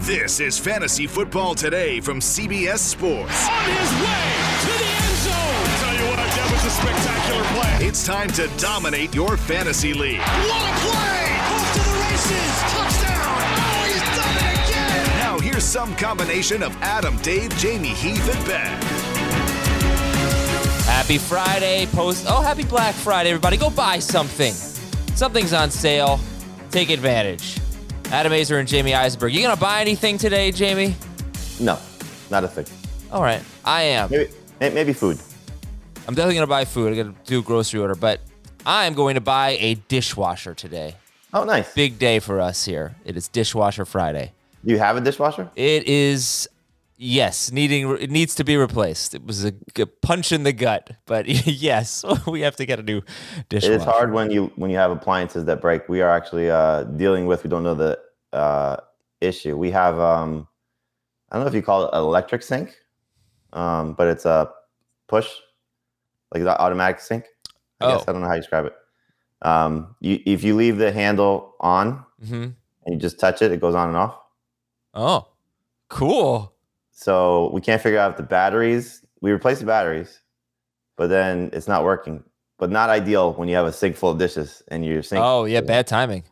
This is Fantasy Football Today from CBS Sports. On his way to the end zone. Tell you what, that was a spectacular play. It's time to dominate your fantasy league. What a play! Off to the races. Touchdown. Oh, he's done it again. Now here's some combination of Adam, Dave, Jamie, Heath, and Ben. Happy Friday, post. Oh, happy Black Friday, everybody. Go buy something. Something's on sale. Take advantage. Adam Aizer and Jamie Eisenberg. You gonna buy anything today, Jamie? No, not a thing. All right, I am. Maybe maybe food. I'm definitely gonna buy food. I'm gonna do a grocery order, but I am going to buy a dishwasher today. Oh, nice. Big day for us here. It is Dishwasher Friday. You have a dishwasher? It is yes, needing it needs to be replaced. It was a punch in the gut, but yes, we have to get a new It dishwasher. is hard when you when you have appliances that break. We are actually uh, dealing with. We don't know the uh, issue. We have. Um, I don't know if you call it an electric sink, um, but it's a push, like the automatic sink. I guess Oh. I don't know how you describe it. Um, you, if you leave the handle on hmm and you just touch it, it goes on and off. Oh, cool. So we can't figure out if the batteries. We replaced the batteries, but then it's not working. But not ideal when you have a sink full of dishes and your sink. Oh yeah, bad timing.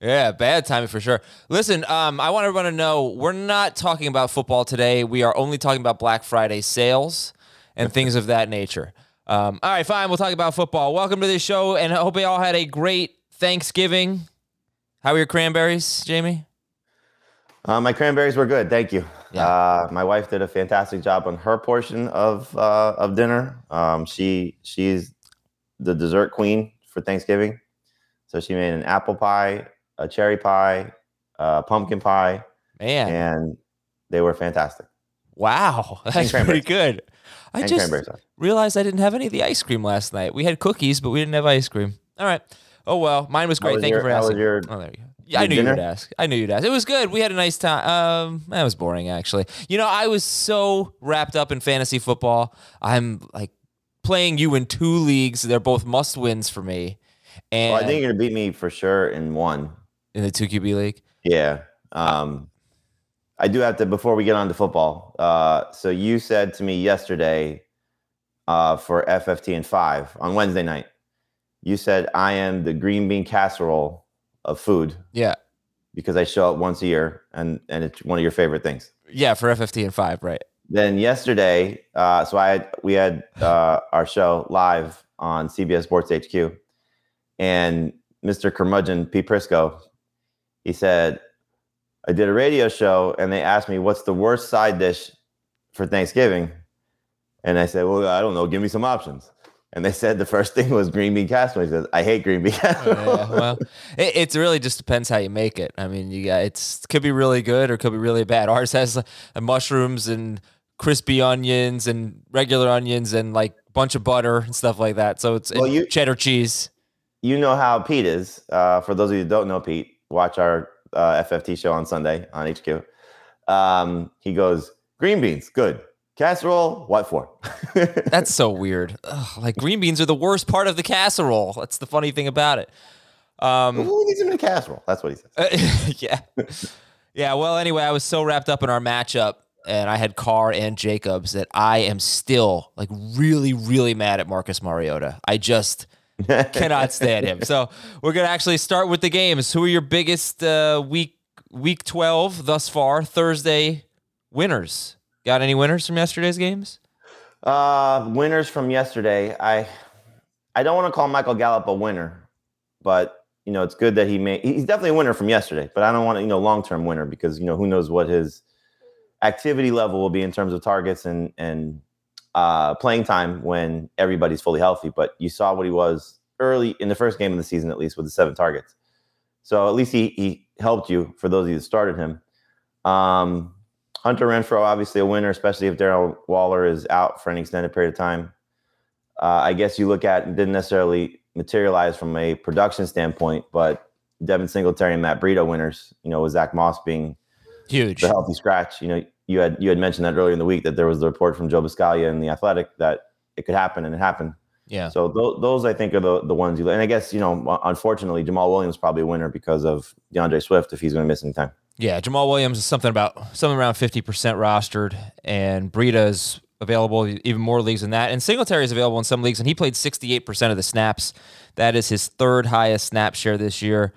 Yeah, bad timing for sure. Listen, um, I want everyone to know we're not talking about football today. We are only talking about Black Friday sales and things of that nature. Um, all right, fine. We'll talk about football. Welcome to the show, and I hope you all had a great Thanksgiving. How are your cranberries, Jamie? Uh, my cranberries were good, thank you. Yeah. Uh, my wife did a fantastic job on her portion of uh, of dinner. Um, she she's the dessert queen for Thanksgiving, so she made an apple pie, a cherry pie, a pumpkin pie, Man, and they were fantastic. wow, that's pretty good. I And just realized I didn't have any of the ice cream last night. We had cookies, but we didn't have ice cream. All right. Oh well, mine was great. was Thank your- you for asking. your- oh, there you go. Yeah, I knew you would ask. I knew you'd ask. It was good. We had a nice time. Um, that was boring actually. You know, I was so wrapped up in fantasy football. I'm like playing you in two leagues. They're both must wins for me. And Well, I think you're gonna beat me for sure in one. in the two QB league. Yeah. Um, I do have to before we get on to football. Uh, so you said to me yesterday uh, for FFT and five on Wednesday night. You said I am the green bean casserole of food Yeah. because I show up once a year and and it's one of your favorite things. Yeah, for FFT and five, right? Then yesterday, uh, so I had we had uh, our show live on CBS Sports HQ, and Mr. Curmudgeon P. Prisco, he said, I did a radio show and they asked me what's the worst side dish for Thanksgiving, and I said, well, I don't know, give me some options. And they said the first thing was green bean casserole. He says, I hate green bean casserole. yeah, well, it, it's really just depends how you make it. I mean, you got it's could be really good or could be really bad. Ours has uh, mushrooms and crispy onions and regular onions and like bunch of butter and stuff like that. So it's Well, you- cheddar cheese. you know how Pete is. Uh, for those of you who don't know Pete, watch our uh, FFT show on Sunday on HQ. Um, he goes, green beans, good. Casserole, what for? That's so weird. Ugh, like green beans are the worst part of the casserole. That's the funny thing about it. Um, Who needs them in a casserole? That's what he says. Uh, yeah. Yeah. Well, anyway, I was so wrapped up in our matchup and I had Carr and Jacobs that I am still like really, really mad at Marcus Mariota. I just cannot stand him. So we're going to actually start with the games. Who are your biggest uh, week week 12 thus far, Thursday winners. Got any winners from yesterday's games? Uh, winners from yesterday. I I don't want to call Michael Gallup a winner, but you know it's good that he made. He's definitely a winner from yesterday, but I don't want to you know long term winner because you know who knows what his activity level will be in terms of targets and and uh, playing time when everybody's fully healthy. But you saw what he was early in the first game of the season, at least with the seven targets. So at least he he helped you for those of you that started him. Um, Hunter Renfrow, obviously a winner, especially if Darren Waller is out for an extended period of time. Uh, I guess you look at didn't necessarily materialize from a production standpoint, but Devin Singletary and Matt Breida winners. You know, with Zach Moss being huge, the healthy scratch. You know, you had you had mentioned that earlier in the week that there was the report from Joe Buscaglia in the Athletic that it could happen, and it happened. Yeah. So th- those I think are the the ones you. And I guess you know, unfortunately, Jamaal Williams probably a winner because of D'Andre Swift if he's going to miss any time. Yeah, Jamaal Williams is something about something around fifty percent rostered, and Breida is available even more leagues than that. And Singletary is available in some leagues, and he played sixty eight percent of the snaps. That is his third highest snap share this year.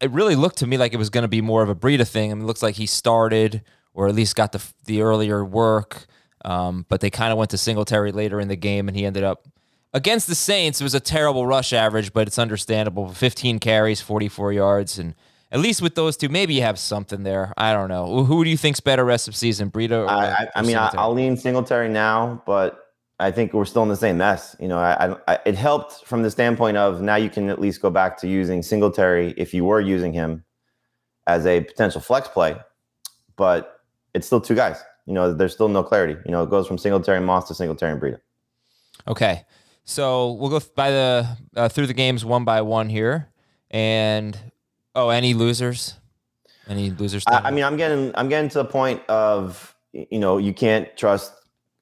It really looked to me like it was going to be more of a Breida thing. I mean, it looks like he started or at least got the the earlier work, um, but they kind of went to Singletary later in the game, and he ended up against the Saints. It was a terrible rush average, but it's understandable. Fifteen carries, forty four yards, and at least with those two, maybe you have something there. I don't know. Who do you think's better rest of season, Breida? Or, I, I, I mean, I, will lean Singletary now, but I think we're still in the same mess. You know, I, I, it helped from the standpoint of now you can at least go back to using Singletary if you were using him as a potential flex play, but it's still two guys. You know, there's still no clarity. You know, it goes from Singletary and Moss to Singletary and Breida. Okay, so we'll go by the uh, through the games one by one here, and Oh, any losers? Any losers? I, I, mean, I'm getting I'm getting to the point of you know you can't trust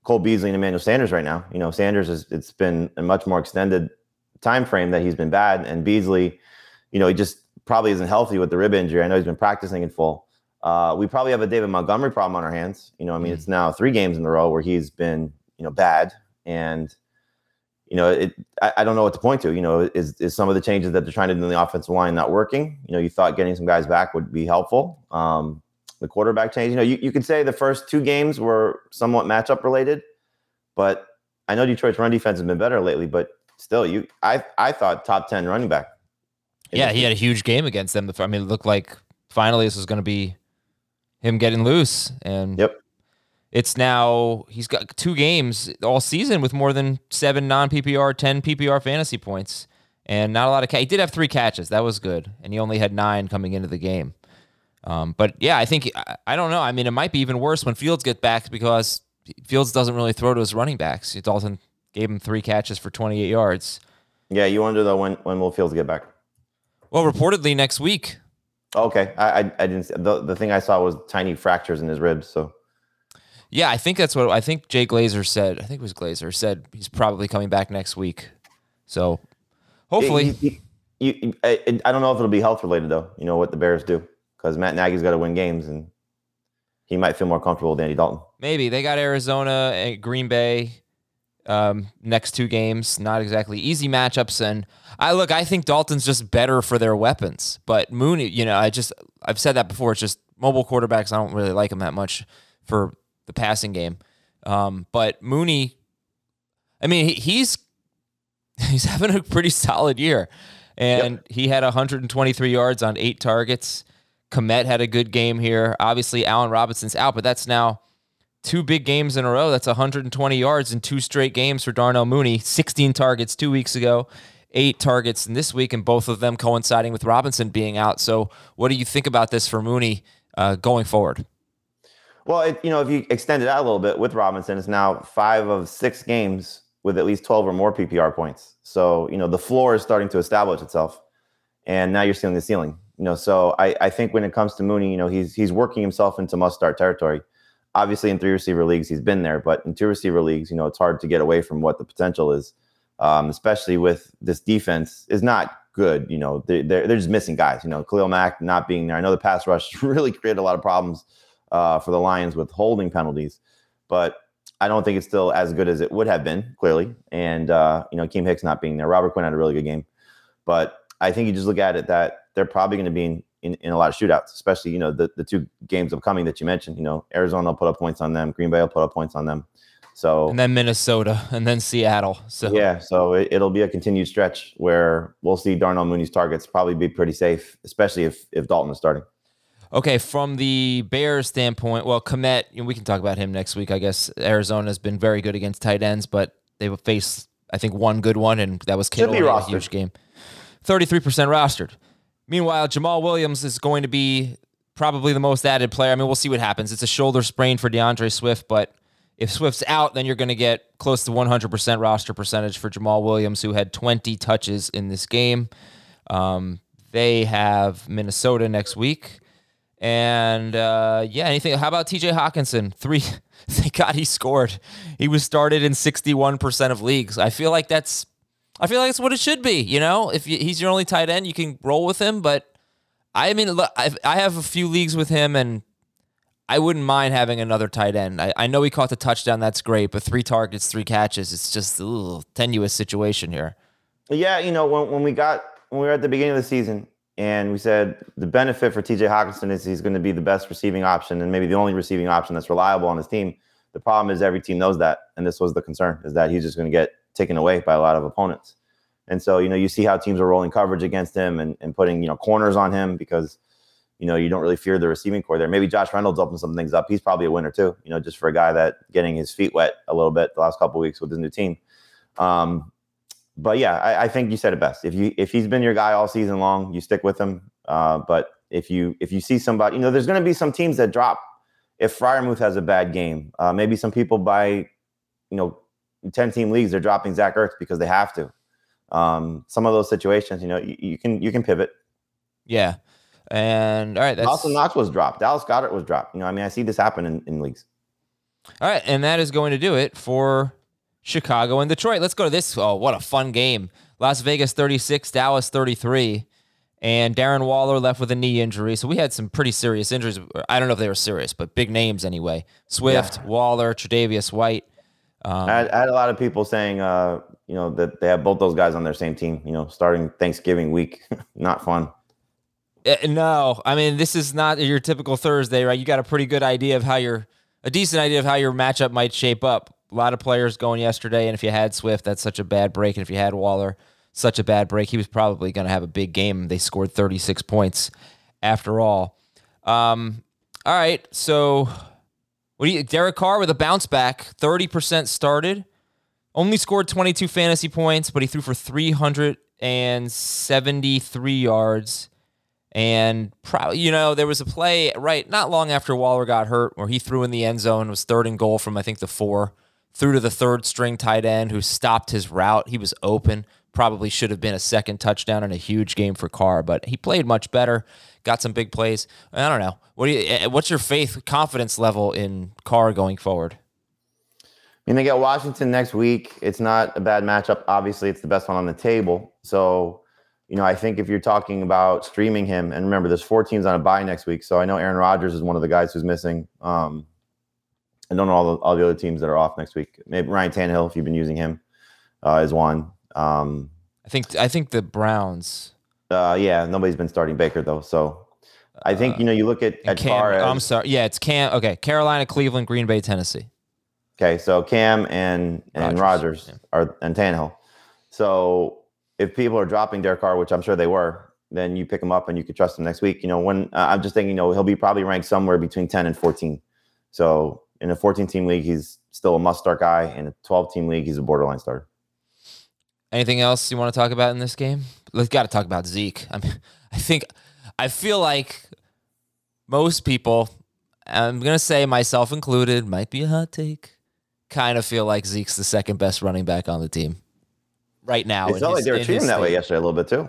Cole Beasley and Emmanuel Sanders right now. You know, Sanders is it's been a much more extended time frame that he's been bad, and Beasley, you know, he just probably isn't healthy with the rib injury. I know he's been practicing in full. Uh, we probably have a David Montgomery problem on our hands. You know, I mean, mm-hmm. it's now three games in a row where he's been you know bad, and you know, it, I, I, don't know what to point to. You know, is is some of the changes that they're trying to do in the offensive line not working? You know, you thought getting some guys back would be helpful. Um, the quarterback change, you know, you, you could say the first two games were somewhat matchup related, but I know Detroit's run defense has been better lately, but still, you, I, I thought top ten running back. Yeah, he had a huge game against them. I mean, it looked like finally this was going to be him getting loose, and yep. It's now he's got two games all season with more than seven non PPR, ten PPR fantasy points, and not a lot of. Ca- he did have three catches, that was good, and he only had nine coming into the game. Um, but yeah, I think I, I don't know. I mean, it might be even worse when Fields get back because Fields doesn't really throw to his running backs. Dalton gave him three catches for 28 yards. Yeah, you wonder though when when will Fields get back? Well, reportedly next week. Okay, I I, I didn't. The the thing I saw was tiny fractures in his ribs. So yeah, I think that's what I think Jay Glazer said. I think it was Glazer said he's probably coming back next week. So hopefully, you, you, I, I don't know if it'll be health related though. You know what the Bears do because Matt Nagy's got to win games and he might feel more comfortable with Andy Dalton. Maybe they got Arizona and Green Bay um, next two games. Not exactly easy matchups. And I look, I think Dalton's just better for their weapons. But Mooney, you know, I just I've said that before. It's just mobile quarterbacks. I don't really like them that much for the passing game. Um, but Mooney, I mean, he, he's he's having a pretty solid year, and yep. he had 123 yards on eight targets. Kmet had a good game here. Obviously, Allen Robinson's out, but that's now two big games in a row. That's 120 yards in two straight games for Darnell Mooney. 16 targets two weeks ago, eight targets in this week, and both of them coinciding with Robinson being out. So, what do you think about this for Mooney uh, going forward? Well, it, you know, if you extend it out a little bit with Robinson, it's now five of six games with at least 12 or more PPR points. So, you know, the floor is starting to establish itself. And now you're seeing the ceiling. You know, so I, I think when it comes to Mooney, you know, he's he's working himself into must start territory. Obviously, in three receiver leagues, he's been there, but in two receiver leagues, you know, it's hard to get away from what the potential is, um, especially with this defense is not good. You know, they're, they're, they're just missing guys. You know, Khalil Mack not being there. I know the pass rush really created a lot of problems uh, for the Lions with holding penalties, but I don't think it's still as good as it would have been, clearly. And uh, you know, Keem Hicks not being there, Robert Quinn had a really good game, but I think you just look at it that they're probably going to be in in, in a lot of shootouts, especially you know the the two games upcoming that you mentioned. You know, Arizona will put up points on them, Green Bay will put up points on them. So and then Minnesota and then Seattle. So yeah, so it, will be a continued stretch where we'll see Darnell Mooney's targets probably be pretty safe, especially if if Dalton is starting. Okay, from the Bears standpoint, well, Kmet, you know, we can talk about him next week. I guess Arizona has been very good against tight ends, but they've faced, I think, one good one, and that was Kittle. in a huge game. 33% rostered. Meanwhile, Jamaal Williams is going to be probably the most added player. I mean, we'll see what happens. It's a shoulder sprain for D'Andre Swift, but if Swift's out, then you're going to get close to 100% roster percentage for Jamaal Williams, who had 20 touches in this game. Um, they have Minnesota next week. And uh, yeah, anything? How about TJ Hockenson? Three. Thank God he scored. He was started in 61% of leagues. I feel like that's. I feel like that's what it should be. You know, if he's your only tight end, you can roll with him. But I mean, I have a few leagues with him, and I wouldn't mind having another tight end. I, I know he caught the touchdown. That's great, but three targets, three catches. It's just a little tenuous situation here. Yeah, you know, when, when we got when we were at the beginning of the season, and we said the benefit for TJ Hockenson is he's going to be the best receiving option and maybe the only receiving option that's reliable on his team. The problem is every team knows that, and this was the concern is that he's just going to get taken away by a lot of opponents. And so, you know, you see how teams are rolling coverage against him and, and putting, you know, corners on him because, you know, you don't really fear the receiving corps there. Maybe Josh Reynolds opened some things up. He's probably a winner too, you know, just for a guy that getting his feet wet a little bit the last couple weeks with his new team. Um, but yeah, I, I, think you said it best. If you if he's been your guy all season long, you stick with him. Uh, but if you if you see somebody, you know, there's going to be some teams that drop. If Freiermuth has a bad game, uh, maybe some people buy, you know, ten team leagues they're dropping Zach Ertz because they have to. Um, some of those situations, you know, you, you can you can pivot. Yeah, and all right, that's Dawson Knox was dropped. Dallas Goedert was dropped. You know, I mean, I see this happen in, in leagues. All right, and that is going to do it for Chicago and Detroit. Let's go to this. Oh, what a fun game. Las Vegas 36, Dallas 33. And Darren Waller left with a knee injury. So we had some pretty serious injuries. I don't know if they were serious, but big names anyway. Swift, yeah. Waller, Tre'Davious White. Um, I, had, I, had, a lot of people saying, uh, you know, that they have both those guys on their same team. You know, starting Thanksgiving week, not fun. Uh, no, I mean this is not your typical Thursday, right? You got a pretty good idea of how your a decent idea of how your matchup might shape up a lot of players going yesterday, and if you had Swift, that's such a bad break, and if you had Waller, such a bad break, he was probably going to have a big game. They scored 36 points after all. Um, all right, so what do you? Derek Carr with a bounce back, 30% started, only scored 22 fantasy points, but he threw for 373 yards. And probably, you know, there was a play right not long after Waller got hurt where he threw in the end zone, was third and goal from I think the four threw to the third string tight end who stopped his route. He was open. Probably should have been a second touchdown in a huge game for Carr, but he played much better. Got some big plays. I don't know. What do you? Eh, what's your faith confidence level in Carr going forward? I mean, they get Washington next week. It's not a bad matchup. Obviously, it's the best one on the table. So, you know, I think if you're talking about streaming him, and remember, there's four teams on a bye next week. So I know Aaron Rodgers is one of the guys who's missing. Um, I don't know all the, all the other teams that are off next week. Maybe Ryan Tannehill, if you've been using him, uh, is one. Um, I think I think the Browns. Uh, yeah, nobody's been starting Baker though, so I think you know you look at at Cam, far as, I'm sorry, yeah, it's Cam. Okay, Carolina, Cleveland, Green Bay, Tennessee. Okay, so Cam and and Rodgers yeah. are and Tannehill. So if people are dropping Derek Carr, which I'm sure they were, then you pick him up and you could trust him next week. You know, when uh, I'm just thinking, you know, he'll be probably ranked somewhere between 10 and 14. So in a 14 team league, he's still a must start guy. In a 12 team league, he's a borderline starter. Anything else you want to talk about in this game? Let's got to talk about Zeke. I mean, I think I feel like most people, I'm gonna say myself included, might be a hot take. Kind of feel like Zeke's the second best running back on the team right now. It felt like they were treating that way yesterday a little bit too.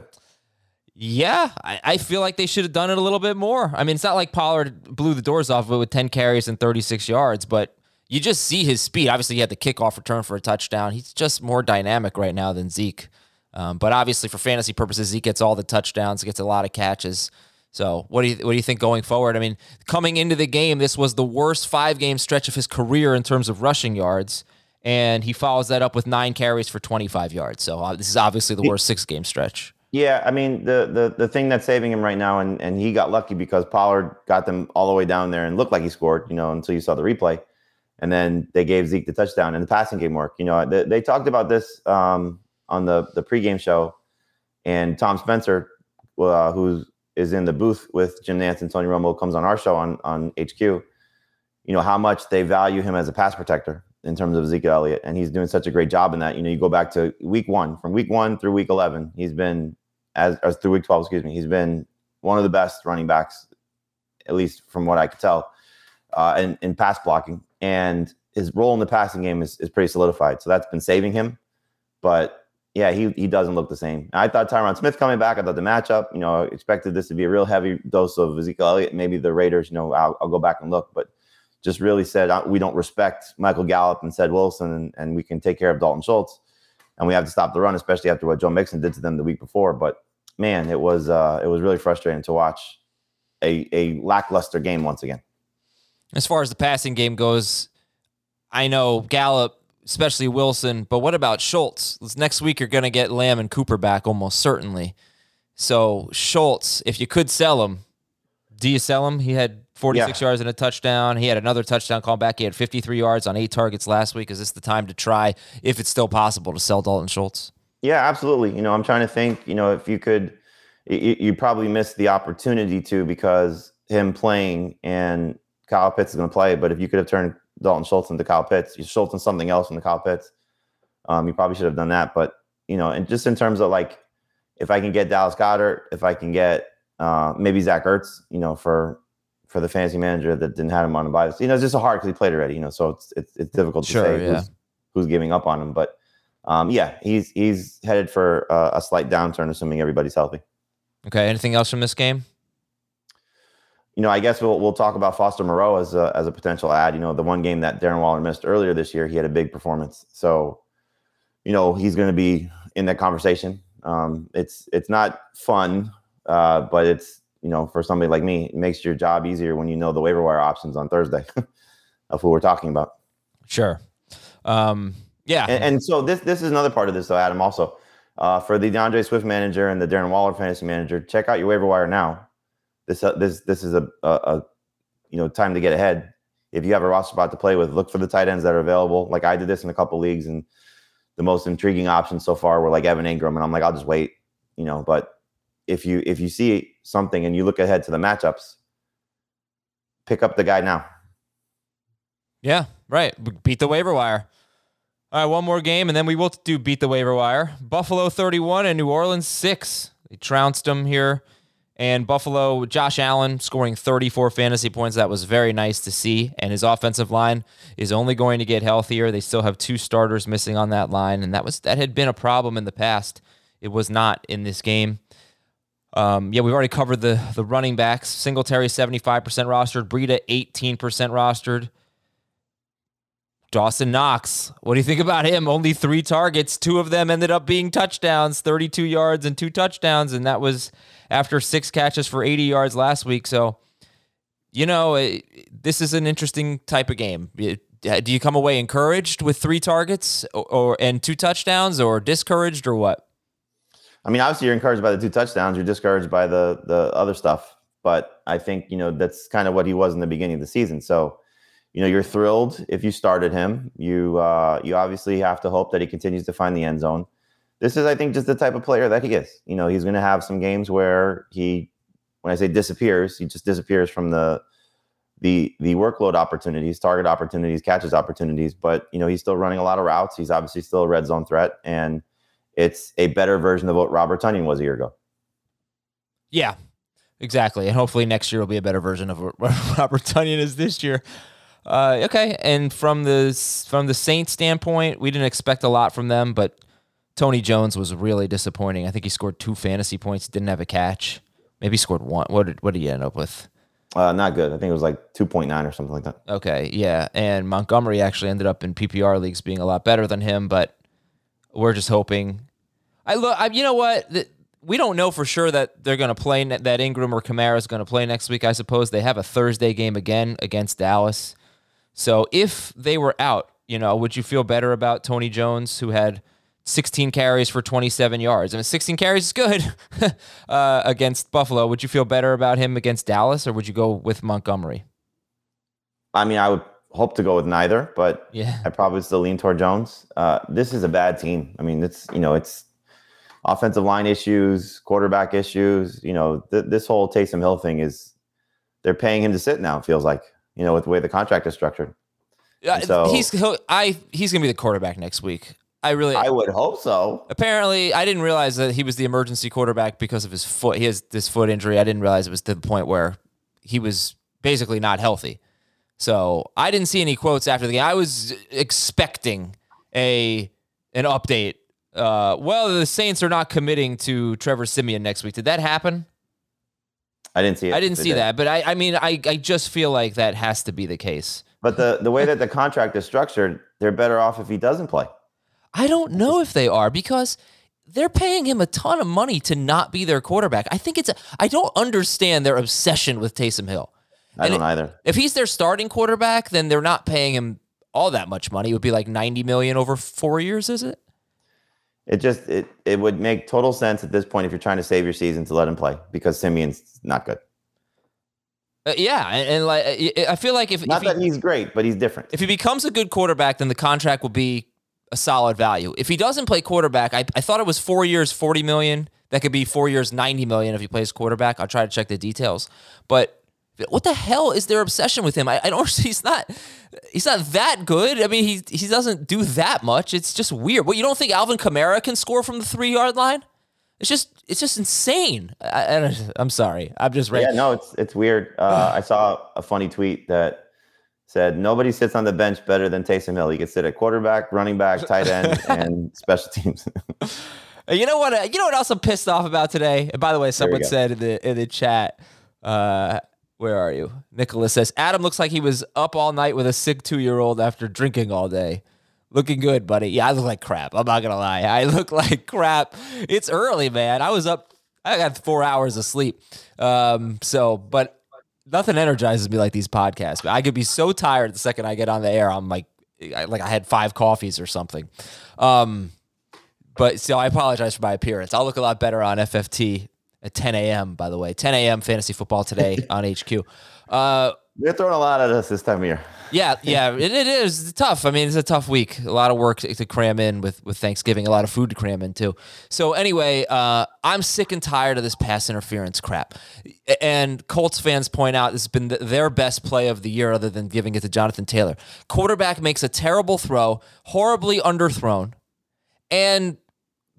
Yeah, I, I, feel like they should have done it a little bit more. I mean, it's not like Pollard blew the doors off of it with 10 carries and 36 yards, but you just see his speed. Obviously, he had the kickoff return for a touchdown. He's just more dynamic right now than Zeke. Um, but obviously, for fantasy purposes, Zeke gets all the touchdowns, gets a lot of catches. So, what do you what do you think going forward? I mean, coming into the game, this was the worst five game stretch of his career in terms of rushing yards, and he follows that up with nine carries for 25 yards. So, uh, this is obviously the worst six game stretch Yeah, I mean the the the thing that's saving him right now, and and he got lucky because Pollard got them all the way down there and looked like he scored, you know, until you saw the replay, and then they gave Zeke the touchdown and the passing game work. You know, they, they talked about this um, on the the pregame show, and Tom Spencer, uh, who is in the booth with Jim Nantz and Tony Romo, comes on our show on on HQ. You know how much they value him as a pass protector in terms of Ezekiel Elliott, and he's doing such a great job in that. You know, you go back to week one, from week one through week eleven, he's been as, as through week 12, excuse me, he's been one of the best running backs, at least from what I could tell, uh, in, in pass blocking. And his role in the passing game is, is pretty solidified. So that's been saving him. But yeah, he, he doesn't look the same. I thought Tyron Smith coming back, I thought the matchup, you know, expected this to be a real heavy dose of Ezekiel Elliott. Maybe the Raiders, you know, I'll, I'll go back and look, but just really said uh, we don't respect Michael Gallup and Ced Wilson, and, and we can take care of Dalton Schultz and we have to stop the run, especially after what Joe Mixon did to them the week before. But man, it was uh, it was really frustrating to watch a a lackluster game once again. As far as the passing game goes, I know Gallup, especially Wilson, but what about Schultz? Next week you're going to get Lamb and Cooper back almost certainly. So Schultz, if you could sell him, do you sell him? He had 46 yeah. yards and a touchdown. He had another touchdown call back. He had 53 yards on eight targets last week. Is this the time to try, if it's still possible, to sell Dalton Schultz? Yeah, absolutely. You know, I'm trying to think, you know, if you could, you, you probably missed the opportunity to because him playing and Kyle Pitts is going to play. But if you could have turned Dalton Schultz into Kyle Pitts, you Schultz and something else into Kyle Pitts, um, you probably should have done that. But, you know, and just in terms of like, if I can get Dallas Goedert, if I can get uh, maybe Zach Ertz, you know, for for the fantasy manager that didn't have him on a bye. You know, it's just a hard because he played already. You know, so it's it's, it's difficult to sure, say yeah. who's, who's giving up on him. But um, yeah, he's he's headed for uh, a slight downturn, assuming everybody's healthy. Okay. Anything else from this game? You know, I guess we'll we'll talk about Foster Moreau as a as a potential ad. You know, the one game that Darren Waller missed earlier this year, he had a big performance. So, you know, he's going to be in that conversation. Um, it's it's not fun, uh, but it's you know, for somebody like me, it makes your job easier when you know the waiver wire options on Thursday of who we're talking about. Sure. Um, yeah. And, and, so this this is another part of this though, Adam. Also, uh, for the D'Andre Swift manager and the Darren Waller fantasy manager, check out your waiver wire now. This uh, this this is a, a, a you know time to get ahead. If you have a roster spot to play with, look for the tight ends that are available. Like I did this in a couple leagues, and the most intriguing options so far were like Evan Engram, and I'm like, I'll just wait, you know. But if you if you see something and you look ahead to the matchups, pick up the guy now. Yeah, right. Beat the waiver wire. All right, one more game, and then we will do beat the waiver wire. Buffalo 31 and New Orleans 6. They trounced them here. And Buffalo, Josh Allen scoring 34 fantasy points. That was very nice to see. And his offensive line is only going to get healthier. They still have two starters missing on that line, and that was that had been a problem in the past. It was not in this game. Um, yeah, we've already covered the the running backs. Singletary 75% rostered, Breida 18% rostered. Dawson Knox, what do you think about him? Only three targets. Two of them ended up being touchdowns, 32 yards and two touchdowns. And that was after six catches for 80 yards last week. So, you know, it, this is an interesting type of game. It, do you come away encouraged with three targets or, or and two touchdowns or discouraged or what? I mean, obviously you're encouraged by the two touchdowns. You're discouraged by the the other stuff. But I think you know that's kind of what he was in the beginning of the season. So, you know, you're thrilled if you started him. You uh, you obviously have to hope that he continues to find the end zone. This is, I think, just the type of player that he is. You know, he's going to have some games where he, when I say disappears, he just disappears from the the the workload opportunities, target opportunities, catches opportunities. But you know, he's still running a lot of routes. He's obviously still a red zone threat, and it's a better version of what Robert Tonyan was a year ago. Yeah, exactly. And hopefully next year will be a better version of what Robert Tonyan is this year. Uh, okay, and from the from the Saints standpoint, we didn't expect a lot from them, but Tony Jones was really disappointing. I think he scored two fantasy points, didn't have a catch. Maybe scored one. What did what did he end up with? Uh, not good. I think it was like 2.9 or something like that. Okay, yeah. And Montgomery actually ended up in PPR leagues being a lot better than him, but we're just hoping. I look. I, you know what? The, we don't know for sure that they're going to play that Ingram or Kamara is going to play next week. I suppose they have a Thursday game again against Dallas. So if they were out, you know, would you feel better about Tony Jones, who had 16 carries for 27 yards. I mean, 16 carries is good uh, against Buffalo. Would you feel better about him against Dallas, or would you go with Montgomery? I mean, I would hope to go with neither, but Yeah. I probably still lean toward Jones. Uh, this is a bad team. I mean, it's you know, it's offensive line issues, quarterback issues. You know, th- this whole Taysom Hill thing is they're paying him to sit now. It feels like you know with the way the contract is structured. Uh, So- he's he'll, I he's gonna be the quarterback next week. I really I would hope so. apparently I didn't realize that he was the emergency quarterback because of his foot. He has this foot injury. I didn't realize it was to the point where he was basically not healthy. So I didn't see any quotes after the game. I was expecting a an update. Uh, well, the Saints are not committing to Trevor Siemian next week. Did that happen? I didn't see it. I didn't see did. that, but I, I mean, I, I just feel like that has to be the case. But the the way that the contract is structured, they're better off if he doesn't play. I don't know if they are because they're paying him a ton of money to not be their quarterback. I think it's a, I don't understand their obsession with Taysom Hill. I And don't it- either. If he's their starting quarterback, then they're not paying him all that much money. It would be like 90 million over 4 years, is it? It just it it would make total sense at this point if you're trying to save your season to let him play because Siemian's not good. Uh, yeah, and, and like I- feel like if Not if he, that he's great, but he's different. if he becomes a good quarterback, then the contract will be a solid value. If he doesn't play quarterback, I, I thought it was four years, 40 million. That could be four years, 90 million if he plays quarterback. I'll try to check the details. But what the hell is their obsession with him? I, I don't he's not he's not that good. I mean, he he doesn't do that much. It's just weird. What you don't think Alvin Kamara can score from the three yard line? It's just it's just insane. I, I'm sorry. I'm just ready. Yeah, no, it's it's weird. Uh, I saw a funny tweet that said nobody sits on the bench better than Taysom Hill. He can sit at quarterback, running back, tight end, and special teams. You know what? uh, You know what else I'm pissed off about today? And by the way, someone said in the in the chat, uh, where are you? Nicholas says Adam looks like he was up all night with a sick two year old after drinking all day. Looking good, buddy. Yeah, I look like crap. I'm not gonna lie. I look like crap. It's early, man. I was up. I got four hours of sleep. Um, so, but nothing energizes me like these podcasts. I could be so tired the second I get on the air. I'm like, I, like I had five coffees or something. Um, but so I apologize for my appearance. I'll look a lot better on FFT at 10 a.m. By the way, 10 a.m. fantasy football today on HQ. Uh, They're throwing a lot at us this time of year. yeah, yeah, it, it is tough. I mean, it's a tough week. A lot of work to, to cram in with with Thanksgiving. A lot of food to cram in too. So anyway, uh, I'm sick and tired of this pass interference crap. And Colts fans point out this has been th- their best play of the year, other than giving it to Jonathan Taylor. Quarterback makes a terrible throw, horribly underthrown, and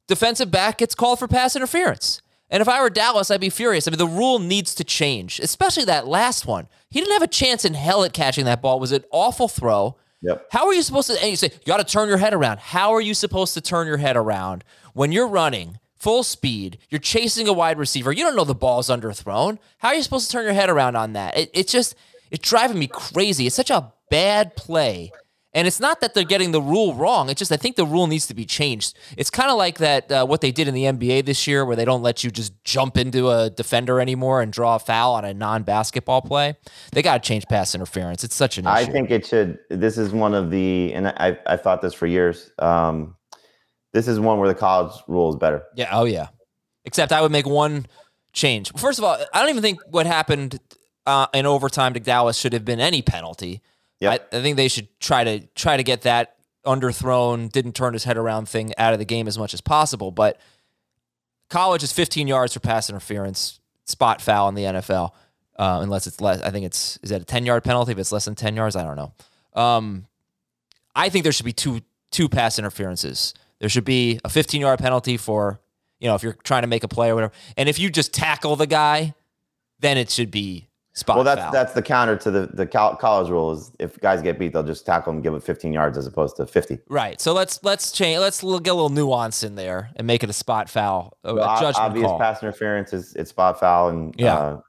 defensive back gets called for pass interference. And if I were Dallas, I'd be furious. I mean, the rule needs to change, especially that last one. He didn't have a chance in hell at catching that ball. It was an awful throw. Yep. How are you supposed to? And you say you got to turn your head around. How are you supposed to turn your head around when you're running full speed? You're chasing a wide receiver. You don't know the ball's underthrown. How are you supposed to turn your head around on that? It, it's just it's driving me crazy. It's such a bad play. And it's not that they're getting the rule wrong. It's just I think the rule needs to be changed. It's kind of like that uh, what they did in the NBA this year, where they don't let you just jump into a defender anymore and draw a foul on a non-basketball play. They got to change pass interference. It's such an issue. I think it should. This is one of the, and I I thought this for years. Um, this is one where the college rule is better. Yeah. Oh, yeah. Except I would make one change. First of all, I don't even think what happened uh, in overtime to Dallas should have been any penalty. Yep. I, I think they should try to try to get that underthrown, didn't turn his head around thing out of the game as much as possible. But college is 15 yards for pass interference, spot foul in the NFL, uh, unless it's less. I think it's is that a 10 yard penalty if it's less than 10 yards. I don't know. Um, I think there should be two two pass interferences. There should be a 15 yard penalty for you know if you're trying to make a play or whatever, and if you just tackle the guy, then it should be spot Well, that's foul. that's the counter to the the college rule is if guys get beat, they'll just tackle them, and give it 15 yards as opposed to 50. right. So let's let's change. Let's get a little nuance in there and make it a spot foul, a, Well, judgment obvious call. pass interference is it's spot foul and Yeah. uh,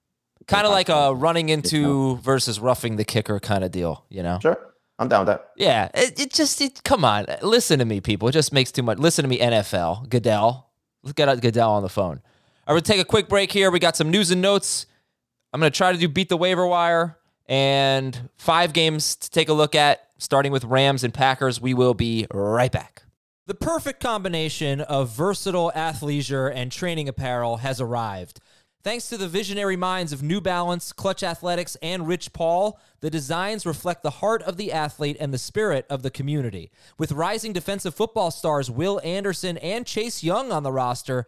kind of like a running into versus roughing the kicker kind of deal. You know. sure. I'm down with that. Yeah, it, it just it, come on, listen to me, people. It just makes too much. Listen to me, NFL Goodell. Let's get Goodell on the phone. All right, we'll take a quick break here. We got some news and notes. I'm gonna try to do beat the waiver wire and five games to take a look at, starting with Rams and Packers. We will be right back. The perfect combination of versatile athleisure and training apparel has arrived. Thanks to the visionary minds of New Balance, Clutch Athletics, and Rich Paul, the designs reflect the heart of the athlete and the spirit of the community. With rising defensive football stars Will Anderson and Chase Young on the roster,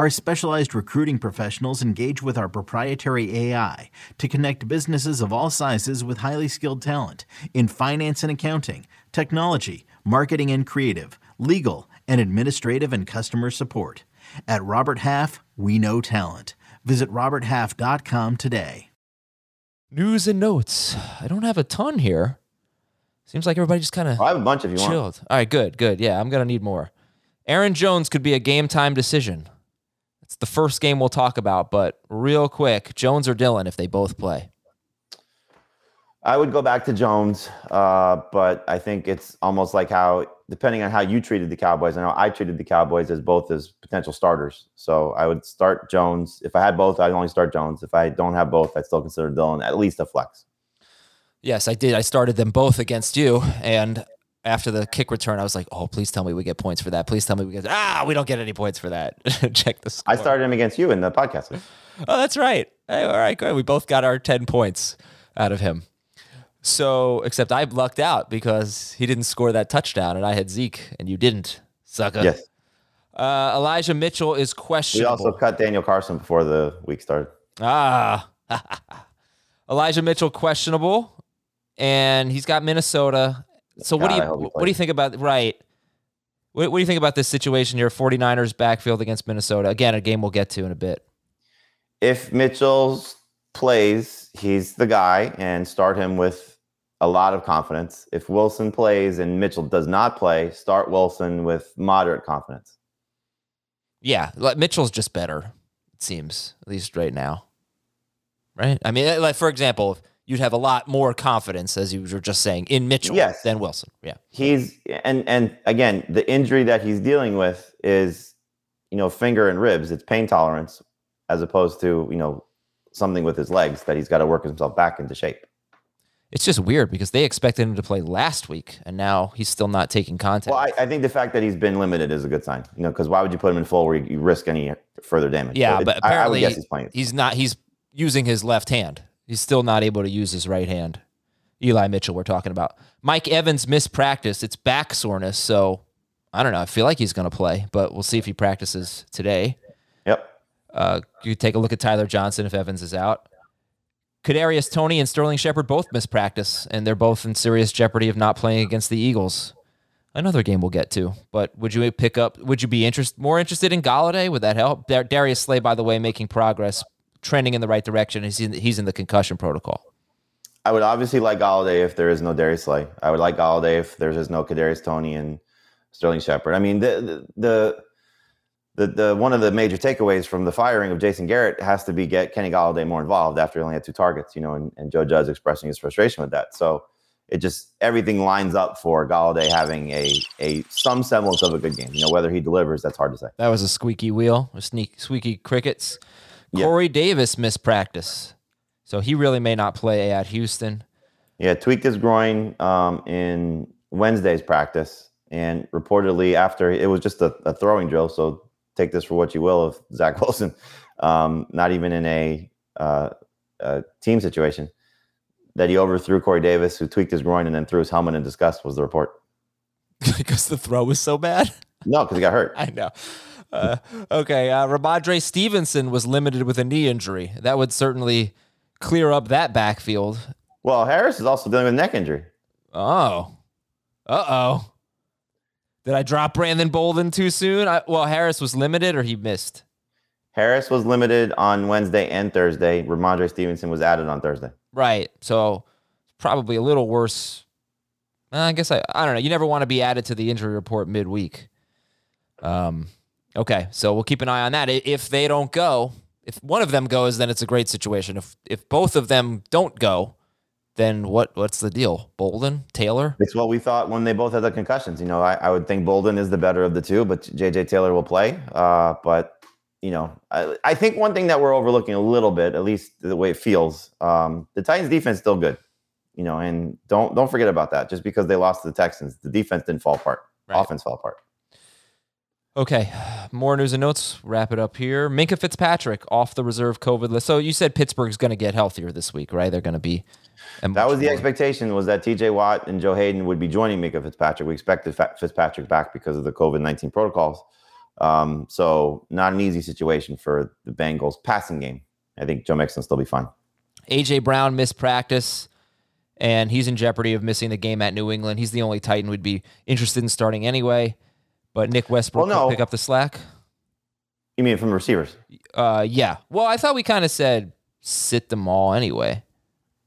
Our specialized recruiting professionals engage with our proprietary AI to connect businesses of all sizes with highly skilled talent in finance and accounting, technology, marketing and creative, legal, and administrative and customer support. At Robert Half, we know talent. Visit RobertHalf.com today. News and notes. I don't have a ton here. Seems like everybody just kind of I have a bunch if you want. All right, good, good. Yeah, I'm going to need more. Aaron Jones could be a game time decision. It's the first game we'll talk about, but real quick Jones or Dillon if they both play. I would go back to Jones, uh, but I think it's almost like how, depending on how you treated the Cowboys, I know I treated the Cowboys as both as potential starters. So I would start Jones. If I had both, I'd only start Jones. If I don't have both, I'd still consider Dillon at least a flex. Yes, I did. I started them both against you. And after the kick return, I was like, oh, please tell me we get points for that. Please tell me we get, ah, we don't get any points for that. Check score. I started him against you in the podcast. Oh, that's right. Hey, all right, good. We both got our 10 points out of him. So, except I lucked out because he didn't score that touchdown and I had Zeke and you didn't, sucker. Yes. Uh, Elijah Mitchell is questionable. We also cut Daniel Carson before the week started. Ah. Elijah Mitchell questionable and he's got Minnesota. So what do you what do you think about right? What, what do you think about this situation here 49ers backfield against Minnesota? Again, a game we'll get to in a bit. If Mitchell plays, he's the guy and start him with a lot of confidence. If Wilson plays and Mitchell does not play, start Wilson with moderate confidence. Yeah, like Mitchell's just better, it seems, at least right now. Right? I mean, like for example, you'd have a lot more confidence, as you were just saying, in Mitchell Yes. than Wilson. Yeah. He's and and again, the injury that he's dealing with is, you know, finger and ribs. It's pain tolerance as opposed to, you know, something with his legs that he's got to work himself back into shape. It's just weird because they expected him to play last week, and now he's still not taking contact. Well, I, I think the fact that he's been limited is a good sign. You know, because why would you put him in full where you, you risk any further damage? yeah, So it- but I- I apparently guess he's playing. he's not. He's using his left hand. He's still not able to use his right hand. Eli Mitchell, we're talking about. Mike Evans missed practice. It's back soreness, so I don't know. I feel like he's going to play, but we'll see if he practices today. Yep. Uh, you take a look at Tyler Johnson if Evans is out. Kadarius Toney and Sterling Shepard both missed practice, and they're both in serious jeopardy of not playing against the Eagles. Another game we'll get to, but would you pick up? Would you be interest more interested in Golladay? Would that help? Dar- Darius Slay, by the way, making progress, trending in the right direction. He's in, he's in the concussion protocol. I would obviously like Golladay if there is no Darius Slay. I would like Golladay if there is no Kadarius Toney and Sterling Shepard. I mean, the the the the one of the major takeaways from the firing of Jason Garrett has to be get Kenny Golladay more involved after he only had two targets. You know, and, and Joe Judge expressing his frustration with that. So it just everything lines up for Golladay having a a some semblance of a good game. You know, whether he delivers, that's hard to say. That was a squeaky wheel, a sneak, squeaky crickets. Yeah. Corey Davis missed practice, so he really may not play at Houston. Yeah, tweaked his groin um, in Wednesday's practice, and reportedly after it was just a, a throwing drill. So take this for what you will of Zach Wilson, um, not even in a, uh, a team situation, that he overthrew Corey Davis, who tweaked his groin and then threw his helmet in disgust. Was the report? because the throw was so bad. No, because he got hurt. I know. Uh, okay, uh, Stevenson was limited with a knee injury. That would certainly clear up that backfield. Well, Harris is also dealing with a neck injury. Oh, uh oh. Did I drop Brandon Bolden too soon? I, well, Harris was limited or he missed. Harris was limited on Wednesday and Thursday. Rhamondre Stevenson was added on Thursday. Right. So probably a little worse. Uh, I guess I I don't know. You never want to be added to the injury report midweek. Um. Okay, so we'll keep an eye on that. If they don't go, if one of them goes, then it's a great situation. If if both of them don't go, then what what's the deal? Bolden, Taylor? It's what we thought when they both had the concussions. You know, I, I would think Bolden is the better of the two, but JJ Taylor will play. Uh, but you know, I, I think one thing that we're overlooking a little bit, at least the way it feels, um, the Titans defense is still good. You know, and don't don't forget about that. Just because they lost to the Texans, the defense didn't fall apart. Right. Offense fell apart. Okay, more news and notes. Wrap it up here. Minkah Fitzpatrick off the reserve COVID list. So you said Pittsburgh's going to get healthier this week, right? They're going to be. That was the expectation was that T.J. Watt and Joe Haden would be joining Minkah Fitzpatrick. We expected Fitzpatrick back because of the COVID nineteen protocols. Um, so not an easy situation for the Bengals passing game. I think Joe Mixon will still be fine. AJ Brown missed practice, and he's in jeopardy of missing the game at New England. He's the only Titan we'd be interested in starting anyway. But Nick Westbrook Well, no. pick up the slack. You mean from the receivers? Uh, yeah. Well, I thought we kind of said sit them all anyway.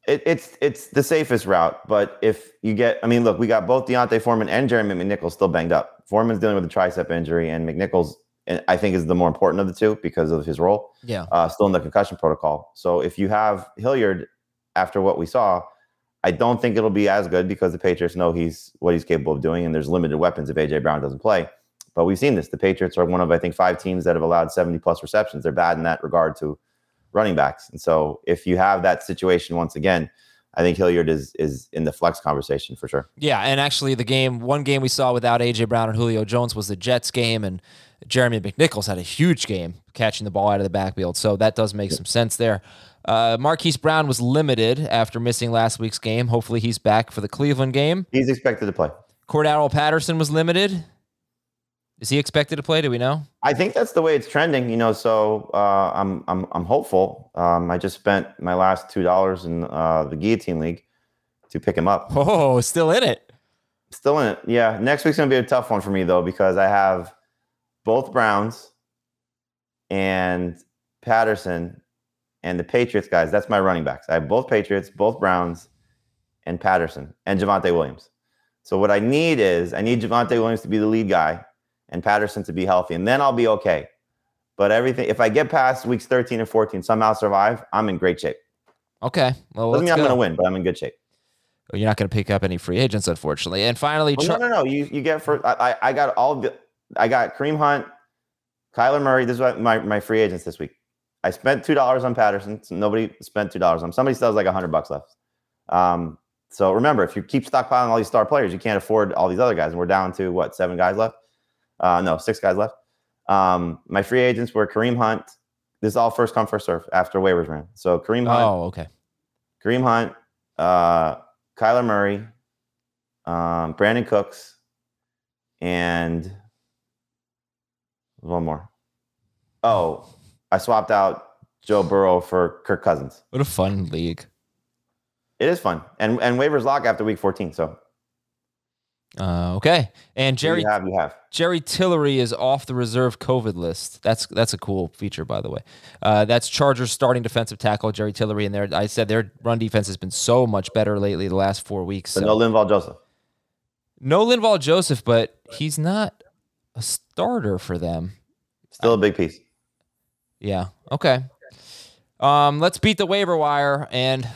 It, it's it's the safest route, but if you get, I mean, look, we got both D'Onta Foreman and Jeremy McNichols still banged up. Foreman's dealing with a tricep injury, and McNichols, I think, is the more important of the two because of his role. Yeah. uh, still in the concussion protocol. So if you have Hilliard after what we saw, I don't think it'll be as good because the Patriots know he's what he's capable of doing, and there's limited weapons if AJ Brown doesn't play. But we've seen this. The Patriots are one of I think five teams that have allowed 70 plus receptions. They're bad in that regard to running backs. And so if you have that situation once again, I think Hilliard is is in the flex conversation for sure. Yeah, and actually, the game, one game we saw without AJ Brown and Julio Jones was the Jets game, and Jeremy McNichols had a huge game catching the ball out of the backfield. So that does make some sense there. Uh, Marquise Brown was limited after missing last week's game. Hopefully, he's back for the Cleveland game. He's expected to play. Cordarrelle Patterson was limited. Is he expected to play? Do we know? I think that's the way it's trending, you know. So uh, I'm I'm I'm hopeful. Um, I just spent my last two dollars in uh, the Guillotine League to pick him up. Oh, still in it. Still in it, yeah. Next week's gonna be a tough one for me though because I have both Browns and Patterson and the Patriots guys. That's my running backs. I have both Patriots, both Browns, and Patterson and Javonte Williams. So what I need is I need Javonte Williams to be the lead guy and Patterson to be healthy, and then I'll be okay. But everything, if I get past weeks 13 and 14, somehow survive, I'm in great shape. Okay. Well, Doesn't mean I'm go. going to win, but I'm in good shape. Well, You're not going to pick up any free agents, unfortunately. And finally, Well, Char- no, no, no. You you get for I, I got all the I got Kareem Hunt, Kyler Murray. This is what my my free agents this week. I spent two dollars on Patterson. So nobody spent two dollars on. him. Somebody still has like a hundred bucks left. Um, so remember, if you keep stockpiling all these star players, you can't afford all these other guys. And we're down to what seven guys left? Uh, no, six guys left. Um, my free agents were Kareem Hunt. This is all first come first serve after waivers ran. So Kareem Hunt, oh, okay. Kareem Hunt, uh, Kyler Murray, um, Brandin Cooks, and one more. Oh, I swapped out Joe Burrow for Kirk Cousins. What a fun league. It is fun, and and waivers lock after week fourteen. So Uh, okay. And Jerry, Jerry you have you have. Jerry Tillery is off the reserve COVID list. That's that's a cool feature, by the way. Uh, that's Chargers starting defensive tackle Jerry Tillery in there. I said their run defense has been so much better lately the last four weeks. But So. no Linval Joseph. no Linval Joseph, but he's not a starter for them. Still a big piece. Yeah. Okay. Um, let's beat the waiver wire and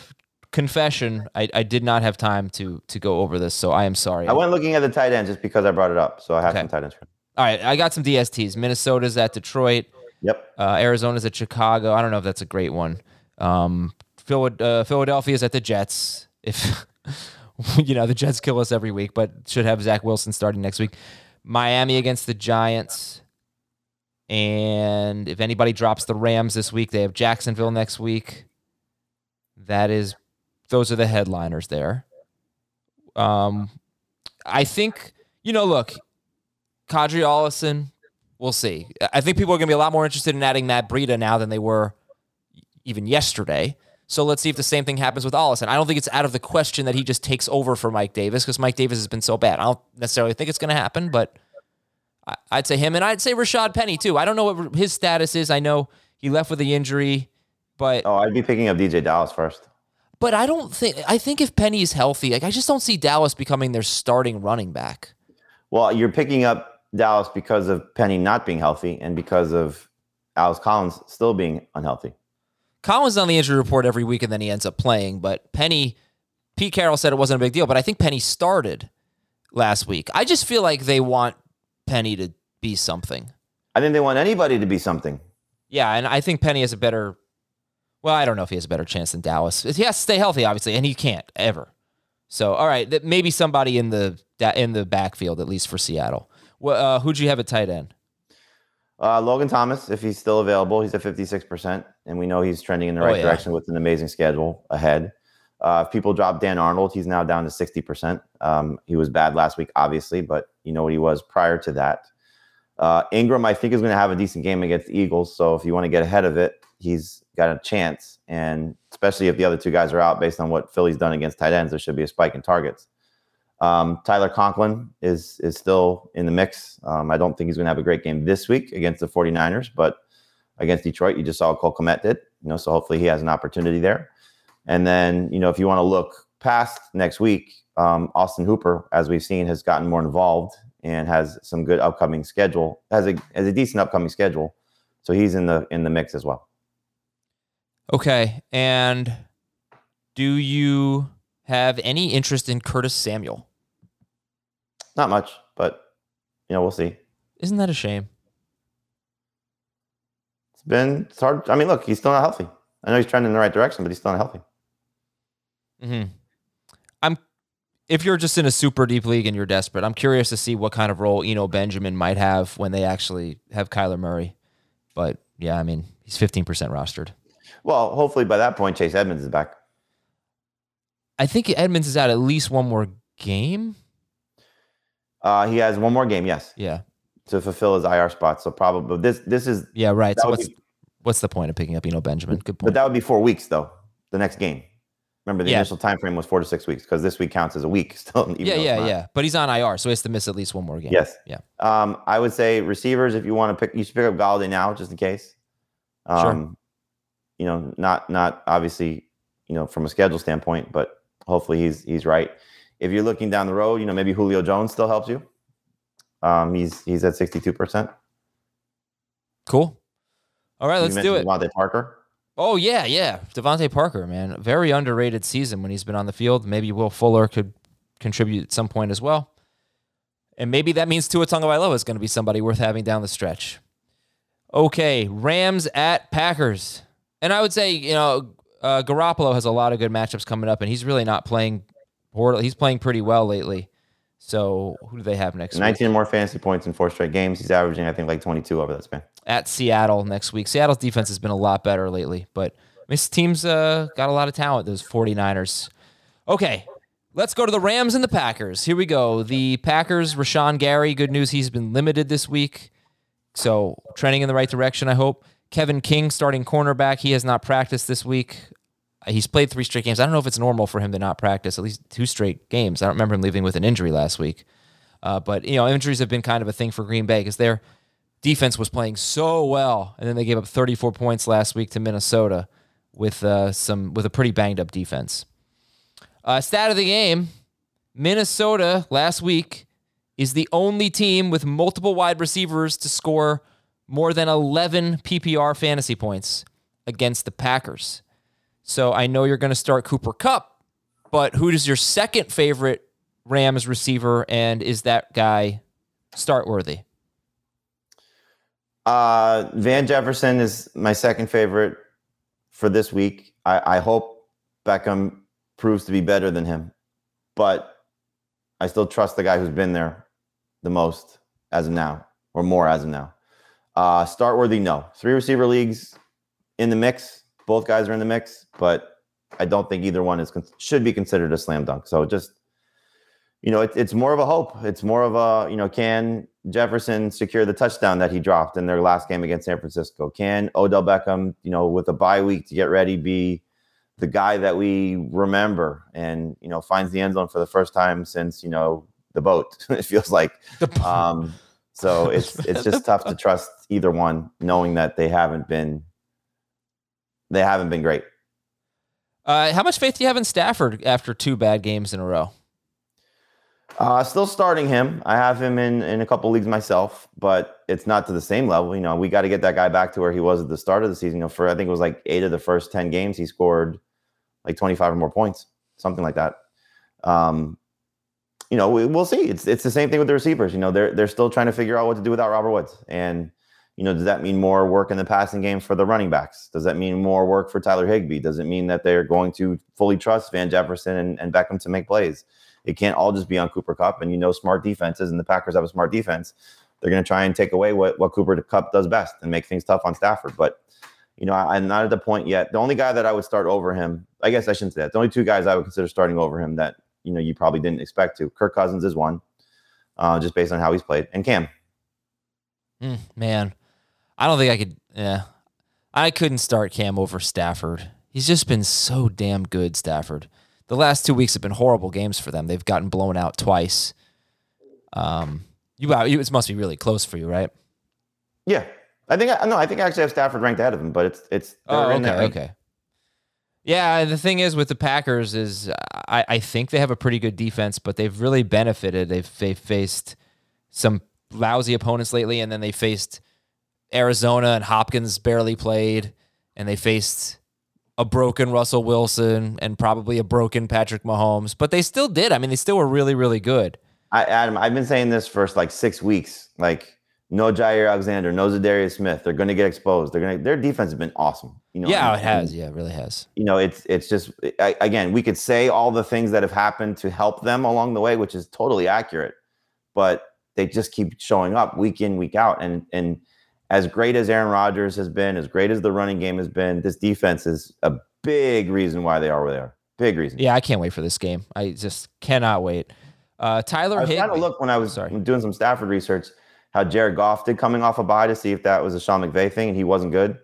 confession. I, I did not have time to to go over this, so I am sorry. I went looking at the tight end just because I brought it up. So I have Okay. some tight ends. For All right, I got some DSTs. Minnesota's at Detroit. Yep. Uh, Arizona's at Chicago. I don't know if that's a great one. Um, Phil, uh, Philadelphia's at the Jets. If you know the Jets kill us every week, but should have Zach Wilson starting next week. Miami against the Giants. And if anybody drops the Rams this week, they have Jacksonville next week. That is, those are the headliners there. Um, I think you know. Look, Qadree Ollison, we'll see. I think people are going to be a lot more interested in adding Matt Breida now than they were even yesterday. So let's see if the same thing happens with Ollison. I don't think it's out of the question that he just takes over for Mike Davis because Mike Davis has been so bad. I don't necessarily think it's going to happen, but I'd say him and I'd say Rashad Penny too. I don't know what his status is. I know he left with the injury, but Oh, I'd be picking up DeeJay Dallas first. But I don't think I think if Penny is healthy, like I just don't see Dallas becoming their starting running back. Well, you're picking up Dallas because of Penny not being healthy and because of Alex Collins still being unhealthy. Collins is on the injury report every week, and then he ends up playing. But Penny, Pete Carroll said it wasn't a big deal, but I think Penny started last week. I just feel like they want Penny to be something. I think they want anybody to be something. Yeah, and I think Penny has a better. Well, I don't know if he has a better chance than Dallas. He has to stay healthy, obviously, and he can't ever. So, all right, that maybe somebody in the in the backfield at least for Seattle. Well, uh, who'd you have at tight end? Uh, Logan Thomas, if he's still available, he's at 56%, and we know he's trending in the Oh, right yeah. direction with an amazing schedule ahead. Uh, if people drop Dan Arnold, he's now down to 60%. Um, he was bad last week, obviously, but you know what he was prior to that. Uh, Engram, I think, is going to have a decent game against the Eagles. So if you want to get ahead of it, he's got a chance. And especially if the other two guys are out, based on what Philly's done against tight ends, there should be a spike in targets. Um, Tyler Conklin is is still in the mix. Um, I don't think he's going to have a great game this week against the 49ers, but against Detroit, you just saw Cole Kmet did. You know, so hopefully he has an opportunity there. And then, you know, if you want to look past next week, um, Austin Hooper, as we've seen, has gotten more involved and has some good upcoming schedule, has a has a decent upcoming schedule. So he's in the in the mix as well. Okay, and do you have any interest in Curtis Samuel? Not much, but you know, we'll see. Isn't that a shame? It's been it's hard. I mean, look, he's still not healthy. I know he's trending in the right direction, but he's still not healthy. hmm I'm. If you're just in a super deep league and you're desperate, I'm curious to see what kind of role Eno Benjamin might have when they actually have Kyler Murray. But yeah, I mean, he's 15% rostered. Well, hopefully by that point, Chase Edmonds is back. I think Edmonds is out at least one more game. Uh, he has one more game, yes, Yeah, to fulfill his IR spot. So probably this this is, yeah, right. So what's be- what's the point of picking up you know Benjamin? Good point. but that would be four weeks though. The next game. Remember, the Yeah. initial time frame was four to six weeks because this week counts as a week still. even yeah, yeah, yeah. But he's on IR, so he has to miss at least one more game. Yes. Yeah. Um, I would say receivers, if you want to pick, you should pick up Golladay now, just in case. Um, You know, not not obviously, you know, from a schedule standpoint, but hopefully he's he's right. If you're looking down the road, you know, maybe Julio Jones still helps you. Um, he's he's at sixty two percent. Cool. All right, let's do it. DeVante Parker. Oh yeah, yeah. DeVante Parker, man, very underrated season when he's been on the field. Maybe Will Fuller could contribute at some point as well, and maybe that means Tua Tagovailoa is going to be somebody worth having down the stretch. Okay, Rams at Packers, and I would say you know uh, Garoppolo has a lot of good matchups coming up, and he's really not playing poorly. He's playing pretty well lately. So who do they have next week? 19 more fantasy points in four straight games. He's averaging, I think, like 22 over that span. at Seattle next week. Seattle's defense has been a lot better lately, but this team's uh, got a lot of talent, those 49ers. Okay, let's go to the Rams and the Packers. Here we go. The Packers, Rashan Gary, good news, he's been limited this week. So trending in the right direction, I hope. Kevin King, starting cornerback, he has not practiced this week. He's played three straight games. I don't know if it's normal for him to not practice at least two straight games. I don't remember him leaving with an injury last week. Uh, but, you know, injuries have been kind of a thing for Green Bay because they're defense was playing so well, and then they gave up 34 points last week to Minnesota with uh, some with a pretty banged up defense. Uh, stat of the game: Minnesota last week is the only team with multiple wide receivers to score more than 11 PPR fantasy points against the Packers. So I know you're going to start Cooper Kupp, but who is your second favorite Rams receiver, and is that guy start worthy? Uh, Van Jefferson is my second favorite for this week. I, I hope Beckham proves to be better than him, but I still trust the guy who's been there the most as of now, or more as of now. Uh, start worthy, no. Three receiver leagues in the mix. Both guys are in the mix, but I don't think either one is should be considered a slam dunk. So just you know, it, it's more of a hope. It's more of a, you know, can Jefferson secure the touchdown that he dropped in their last game against San Francisco? Can Odell Beckham, you know, with a bye week to get ready, be the guy that we remember and, you know, finds the end zone for the first time since, you know, the boat, it feels like. Um, so it's it's just tough to trust either one, knowing that they haven't been they haven't been great. Uh, how much faith do you have in Stafford after two bad games in a row? Uh, still starting him. I have him in in a couple leagues myself, but it's not to the same level. You know, we got to get that guy back to where he was at the start of the season. You know, for I think it was like eight of the first ten games, he scored like twenty five or more points, something like that. Um, you know, we, will see. It's it's the same thing with the receivers. You know, they're they're still trying to figure out what to do without Robert Woods. And you know, does that mean more work in the passing game for the running backs? Does that mean more work for Tyler Higbee? Does it mean that they're going to fully trust Van Jefferson and, and Beckham to make plays? It can't all just be on Cooper Kupp. And you know, smart defenses, and the Packers have a smart defense. They're going to try and take away what, what Cooper Kupp does best and make things tough on Stafford. But, you know, I, am not at the point yet. The only guy that I would start over him, I guess I shouldn't say that. The only two guys I would consider starting over him that, you know, you probably didn't expect to. Kirk Cousins is one, uh, just based on how he's played, and Cam. Mm, man, I don't think I could. Yeah, I couldn't start Cam over Stafford. He's just been so damn good, Stafford the last two weeks have been horrible games for them. They've gotten blown out twice. Um, you, you it must be really close for you, right? Yeah, I think I no, I think I actually have Stafford ranked ahead of him, but it's it's oh okay okay. Yeah, the thing is with the Packers is I, I think they have a pretty good defense, but they've really benefited. They've they've faced some lousy opponents lately, and then they faced Arizona and Hopkins barely played, and they faced a broken Russell Wilson and probably a broken Patrick Mahomes, but they still did. I mean, they still were really, really good. I, Adam, I've been saying this for like six weeks. Like, no Jaire Alexander, no Za'Darius Smith. They're going to get exposed. They're going to. Their defense has been awesome. You know. Yeah, it has. Yeah, it really has. You know, it's it's just I, again, we could say all the things that have happened to help them along the way, which is totally accurate, but they just keep showing up week in, week out, and and as great as Aaron Rodgers has been, as great as the running game has been, this defense is a big reason why they are where they are. Big reason. Yeah, I can't wait for this game. I just cannot wait. Uh, Tyler, I was trying to look when I was Sorry. doing some Stafford research how Jared Goff did coming off a bye to see if that was a Sean McVay thing, and he wasn't good.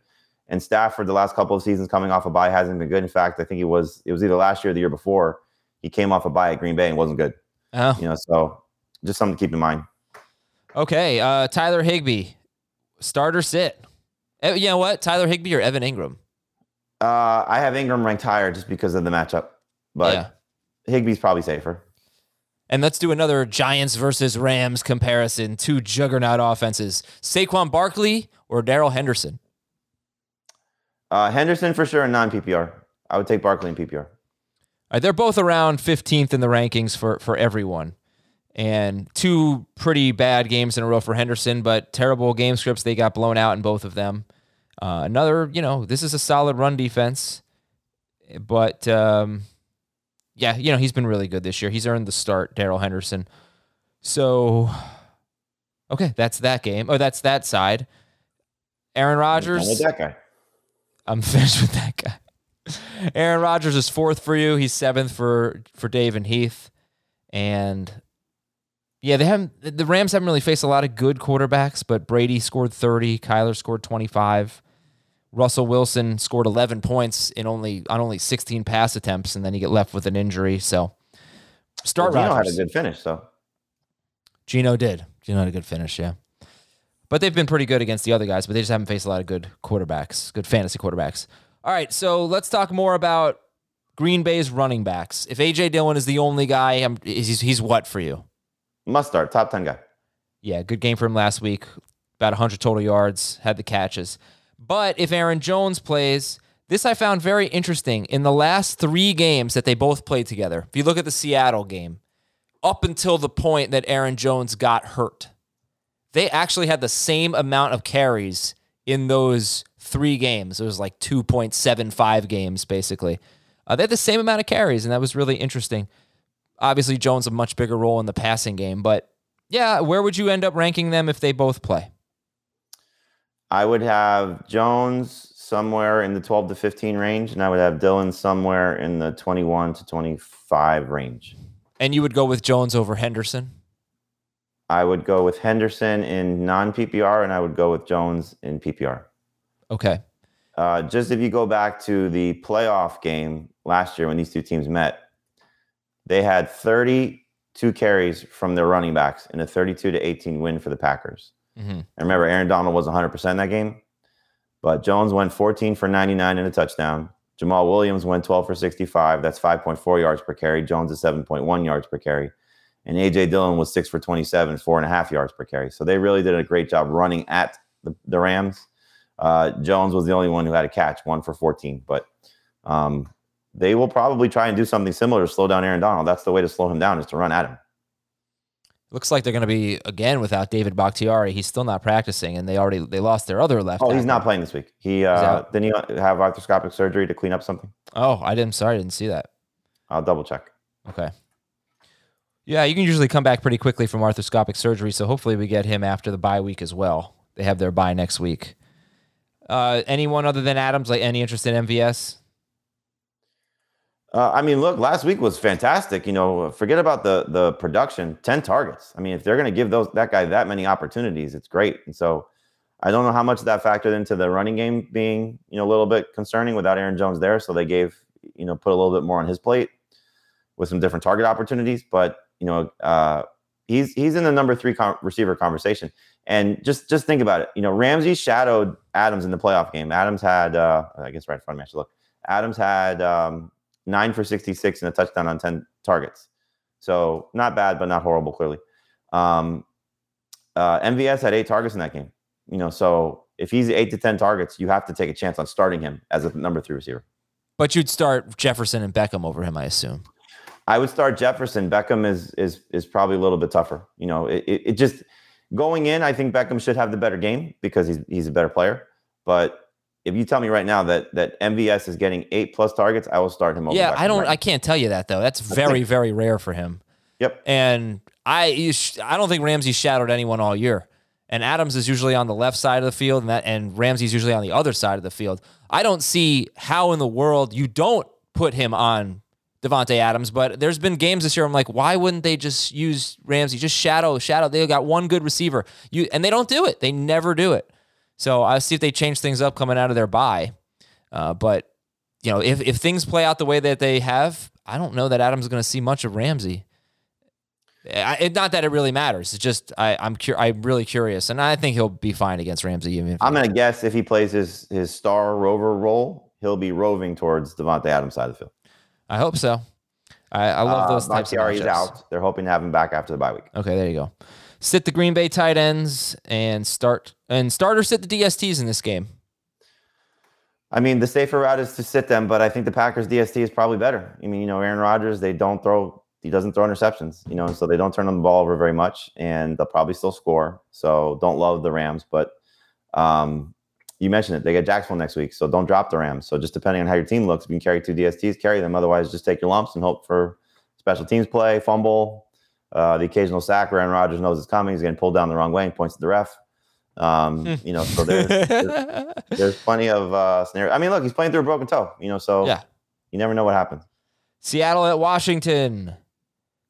And Stafford, the last couple of seasons coming off a bye, hasn't been good. In fact, I think he was. It was either last year or the year before. He came off a bye at Green Bay and wasn't good. Oh. You know, so just something to keep in mind. Okay, uh, Tyler Higbee, starter sit? You know what? Tyler Higbee or Evan Engram? Uh, I have Engram ranked higher just because of the matchup, but yeah. Higbee's probably safer. And let's do another Giants versus Rams comparison. Two juggernaut offenses: Saquon Barkley or Darrell Henderson. Uh, Henderson for sure in non PPR. I would take Barkley in PPR. Right, they're both around 15th in the rankings for for everyone and two pretty bad games in a row for Henderson, but terrible game scripts. They got blown out in both of them. Uh, another, you know, this is a solid run defense, but um, yeah, you know, he's been really good this year. He's earned the start, Darrell Henderson. So, okay, that's that game. Oh, that's that side. Aaron Rodgers. With that guy. I'm finished with that guy. Aaron Rodgers is fourth for you. He's seventh for for Dave and Heath, and yeah, they haven't. The Rams haven't really faced a lot of good quarterbacks, but Brady scored 30, Kyler scored 25, Russell Wilson scored 11 points in only on only 16 pass attempts, and then he get left with an injury. So start. Well, Geno Rodgers. had a good finish, though. Geno did. Geno had a good finish, yeah. But they've been pretty good against the other guys, but they just haven't faced a lot of good quarterbacks, good fantasy quarterbacks. All right, so let's talk more about Green Bay's running backs. If AJ Dillon is the only guy, I'm, he's, he's what for you? Must start, top 10 guy. Yeah, good game for him last week. About 100 total yards, had the catches. But if Aaron Jones plays, this I found very interesting. In the last three games that they both played together, if you look at the Seattle game, up until the point that Aaron Jones got hurt, they actually had the same amount of carries in those three games. It was like 2.75 games, basically. Uh, they had the same amount of carries, and that was really interesting. Obviously, Jones a much bigger role in the passing game, but yeah, where would you end up ranking them if they both play? I would have Jones somewhere in the 12 to 15 range, and I would have Dillon somewhere in the 21 to 25 range. And you would go with Jones over Henderson? I would go with Henderson in non PPR, and I would go with Jones in PPR. Okay. Uh, just if you go back to the playoff game last year when these two teams met, they had 32 carries from their running backs in a 32 to 18 win for the Packers. Mm-hmm. And remember, Aaron Donald was 100% in that game, but Jones went 14 for 99 and a touchdown. Jamaal Williams went 12 for 65. That's 5.4 yards per carry. Jones is 7.1 yards per carry. and AJ Dillon was six for 27, four and a half yards per carry. So they really did a great job running at the, the Rams. Uh, Jones was the only one who had a catch, one for 14. But um, they will probably try and do something similar to slow down Aaron Donald. That's the way to slow him down is to run at him. Looks like they're going to be again without David Bakhtiari. He's still not practicing, and they already they lost their other left. Oh, he's not playing this week. He uh, didn't he have arthroscopic surgery to clean up something? Oh, I didn't. Sorry, I didn't see that. I'll double check. Okay. Yeah, you can usually come back pretty quickly from arthroscopic surgery, so hopefully we get him after the bye week as well. They have their bye next week. Uh, anyone other than Adams, like any interest in MVS? Uh, I mean, look, last week was fantastic. You know, forget about the the production. Ten targets. I mean, if they're going to give those that guy that many opportunities, it's great. And so, I don't know how much that factored into the running game being you know a little bit concerning without Aaron Jones there. So they gave you know put a little bit more on his plate with some different target opportunities. But you know, uh, he's he's in the number three receiver conversation. And just just think about it. You know, Ramsey shadowed Adams in the playoff game. Adams had, uh, I guess, right in front of me. I should look. Adams had um, nine for 66 and a touchdown on 10 targets. So not bad, but not horrible, clearly. Um, uh, MVS had eight targets in that game. You know, so if he's eight to 10 targets, you have to take a chance on starting him as a number three receiver. But you'd start Jefferson and Beckham over him, I assume. I would start Jefferson. Beckham is is is probably a little bit tougher. You know, it, it, it just going in, I think Beckham should have the better game because he's he's a better player. But if you tell me right now that that MVS is getting eight plus targets, I will start him over. Yeah, I don't. right I can't tell you that though. That's very, very rare for him. Yep. And I, I don't think Ramsey shadowed anyone all year. And Adams is usually on the left side of the field, and that and Ramsey's usually on the other side of the field. I don't see how in the world you don't put him on Davante Adams. But there's been games this year. I'm like, why wouldn't they just use Ramsey? Just shadow, shadow. They got one good receiver. You and they don't do it. They never do it. So I'll see if they change things up coming out of their bye. Uh, but you know, if if things play out the way that they have, I don't know that Adams is going to see much of Ramsey. I, it, not that it really matters. It's just I, I'm cur- I'm really curious, and I think he'll be fine against Ramsey. Even if I'm gonna guess if he plays his his star rover role, he'll be roving towards Davante Adams side of the field. I hope so. I, I love those uh, types of Bakhtiari's out. They're hoping to have him back after the bye week. Okay, there you go. Sit the Green Bay tight ends and start and start or sit the DSTs in this game. I mean, the safer route is to sit them, but I think the Packers DST is probably better. I mean, you know, Aaron Rodgers, they don't throw, he doesn't throw interceptions, you know, so they don't turn on the ball over very much, and they'll probably still score. So don't love the Rams, but um, you mentioned it. They get Jacksonville next week, so don't drop the Rams. So just depending on how your team looks, if you can carry two DSTs, carry them. Otherwise, just take your lumps and hope for special teams play, fumble, uh, the occasional sack where Aaron Rodgers knows it's coming. He's getting pulled down the wrong way and points to the ref. Um, you know, so there's, there's, there's plenty of uh, scenarios. I mean, look, he's playing through a broken toe, you know, so Yeah. you never know what happens. Seattle at Washington.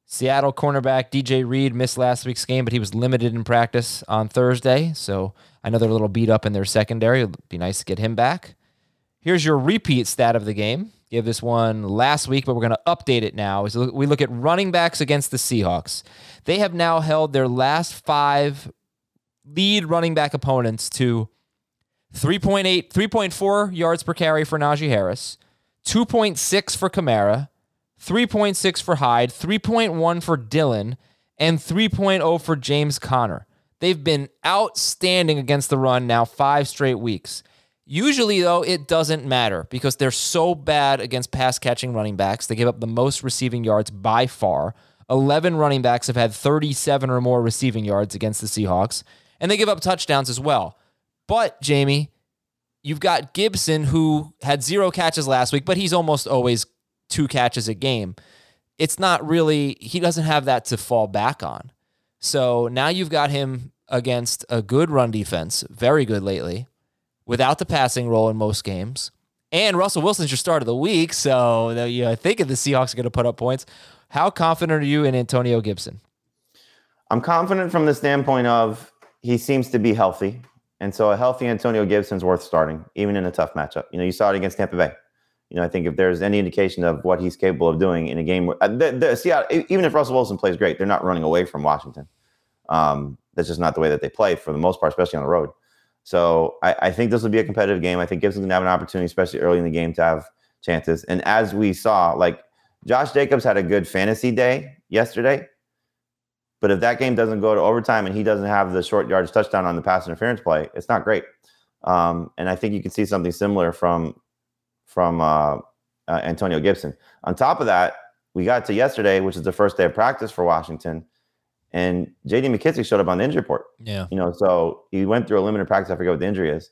Seattle cornerback DJ Reed missed last week's game, but he was limited in practice on Thursday. So I know they're a little beat up in their secondary. It'd be nice to get him back. Here's your repeat stat of the game. Gave this one last week, but we're going to update it now. As we look at running backs against the Seahawks, they have now held their last five lead running back opponents to 3.8, 3.4 yards per carry for Najee Harris, 2.6 for Kamara, 3.6 for Hyde, 3.1 for Dillon, and 3.0 for James Conner. They've been outstanding against the run now five straight weeks. Usually, though, it doesn't matter because they're so bad against pass catching running backs. They give up the most receiving yards by far. 11 running backs have had 37 or more receiving yards against the Seahawks, and they give up touchdowns as well. But, Jamie, you've got Gibson, who had zero catches last week, but he's almost always two catches a game. It's not really, he doesn't have that to fall back on. So now you've got him against a good run defense, very good lately, without the passing role in most games. And Russell Wilson's your start of the week, so you know, thinking the Seahawks are going to put up points. How confident are you in Antonio Gibson? I'm confident from the standpoint of he seems to be healthy. And so a healthy Antonio Gibson's worth starting, even in a tough matchup. You know, you saw it against Tampa Bay. You know, I think if there's any indication of what he's capable of doing in a game, uh, the, the, Seattle, even if Russell Wilson plays great, they're not running away from Washington. Um, that's just not the way that they play for the most part, especially on the road. So I, I think this will be a competitive game. I think Gibson's to have an opportunity, especially early in the game, to have chances. And as we saw, like Josh Jacobs had a good fantasy day yesterday, But if that game doesn't go to overtime and he doesn't have the short yardage touchdown on the pass interference play, it's not great. Um, and I think you can see something similar from from uh, uh, Antonio Gibson. On top of that, we got to yesterday, which is the first day of practice for Washington, and J.D. McKissic showed up on the injury report. Yeah. You know, so he went through a limited practice. I forget what the injury is.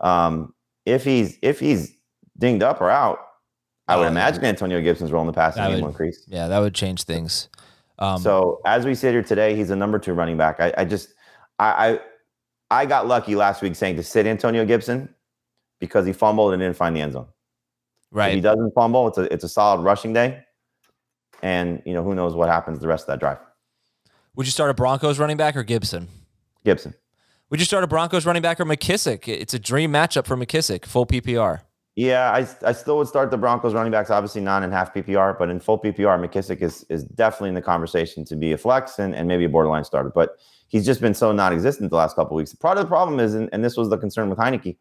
Um, if he's if he's dinged up or out, I would Oh, imagine Antonio Gibson's role in the passing That game would- will increase. Yeah, that would change things. Um, so as we sit here today, he's a number two running back. I, I just I, I I got lucky last week saying to sit Antonio Gibson because he fumbled and didn't find the end zone. If he doesn't fumble, it's a it's a solid rushing day. And you know, who knows what happens the rest of that drive. Would you start a Broncos running back or Gibson? Gibson. Would you start a Broncos running back or McKissic? It's a dream matchup for McKissic, full PPR. Yeah, I, I still would start the Broncos running backs, obviously non and half PPR, but in full PPR, McKissic is is definitely in the conversation to be a flex and, and maybe a borderline starter. But he's just been so non-existent the last couple of weeks. Part of the problem is, and, and this was the concern with Heinicke,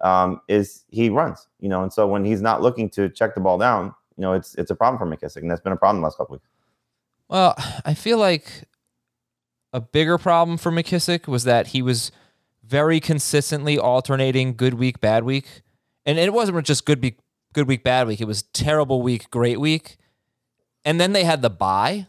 um, is he runs, you know, and so when he's not looking to check the ball down, you know, it's it's a problem for McKissic, and that's been a problem the last couple of weeks. Well, I feel like a bigger problem for McKissic was that he was very consistently alternating good week, bad week. And it wasn't just good week, good week, bad week. It was terrible week, great week. And then they had the bye.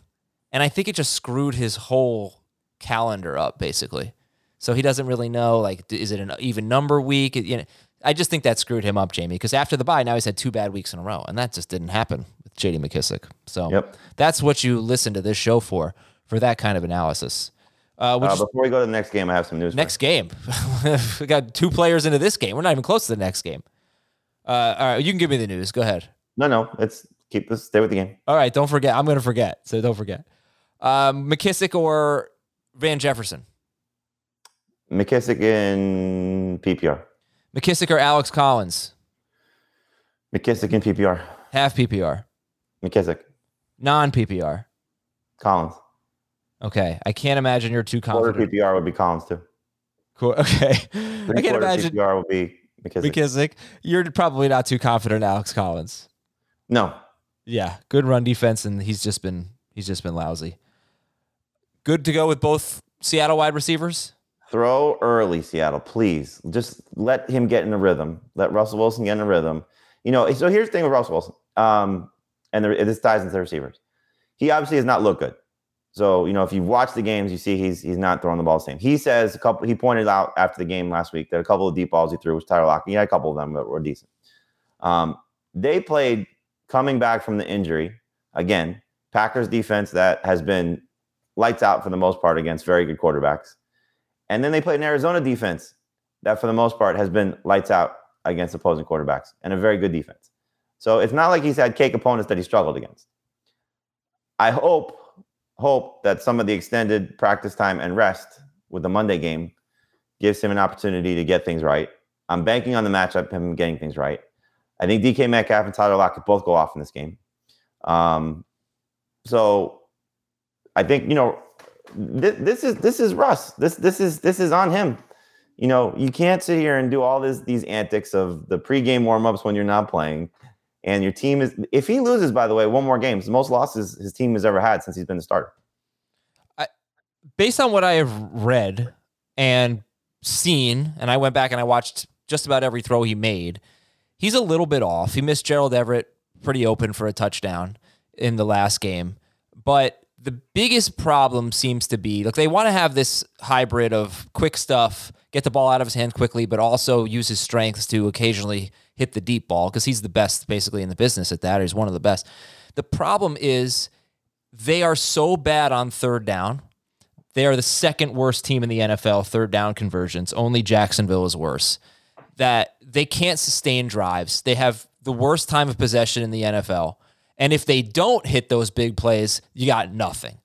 And I think it just screwed his whole calendar up, basically. So he doesn't really know, like, is it an even number week? You know, I just think that screwed him up, Jamie, because after the bye, now he's had two bad weeks in a row. And that just didn't happen with JD McKissic. So Yep. that's what you listen to this show for, for that kind of analysis. Uh, which Uh, before we go to the next game, I have some news. for you. next game. we got two players into this game. We're not even close to the next game. Uh, all right, you can give me the news. Go ahead. No, no, it's keep this. Stay with the game. All right, don't forget. I'm going to forget, so don't forget. Um, McKissic or Van Jefferson? McKissic in PPR. McKissic or Alex Collins? McKissic in PPR. Half PPR, McKissic. non PPR. Collins. Okay, I can't imagine you're too confident. Quarter. PPR would be Collins too. Cool. Okay, I can't imagine PPR would be McKissic. McKissic. You're probably not too confident, in Alex Collins. no, Yeah, good run defense, and he's just been he's just been lousy. Good to go with both Seattle wide receivers. throw early, Seattle, please. Just let him get in a rhythm. Let Russell Wilson get in a rhythm. You know, so here's the thing with Russell Wilson, um, and the, this ties into the receivers. He obviously has not looked good. So you know, if you watch the games, you see he's he's not throwing the ball the same. He says a couple. He pointed out after the game last week that a couple of deep balls he threw was Tyler Lockett. He had a couple of them that were decent. Um, they played coming back from the injury again. Packers defense that has been lights out for the most part against very good quarterbacks. And then they played an Arizona defense that, for the most part, has been lights out against opposing quarterbacks and a very good defense. So it's not like he's had cake opponents that he struggled against. I hope hope that some of the extended practice time and rest with the Monday game gives him an opportunity to get things right. I'm banking on the matchup, him getting things right. I think DK Metcalf and Tyler Lockett both go off in this game. Um, so I think you know this, this is this is Russ. This this is this is on him. You know, you can't sit here and do all this these antics of the pregame warmups when you're not playing, and your team is. If he loses, by the way, one more game, it's the most losses his team has ever had since he's been the starter. Based on what I have read and seen, and I went back and I watched just about every throw he made. He's a little bit off. He missed Gerald Everett pretty open for a touchdown in the last game, but the biggest problem seems to be like they want to have this hybrid of quick stuff, get the ball out of his hand quickly, but also use his strengths to occasionally hit the deep ball because he's the best basically in the business at that. He's one of the best. The problem is they are so bad on third down. They are the second worst team in the NFL, third down conversions. Only Jacksonville is worse. That they can't sustain drives. They have the worst time of possession in the NFL. And if they don't hit those big plays, you got nothing.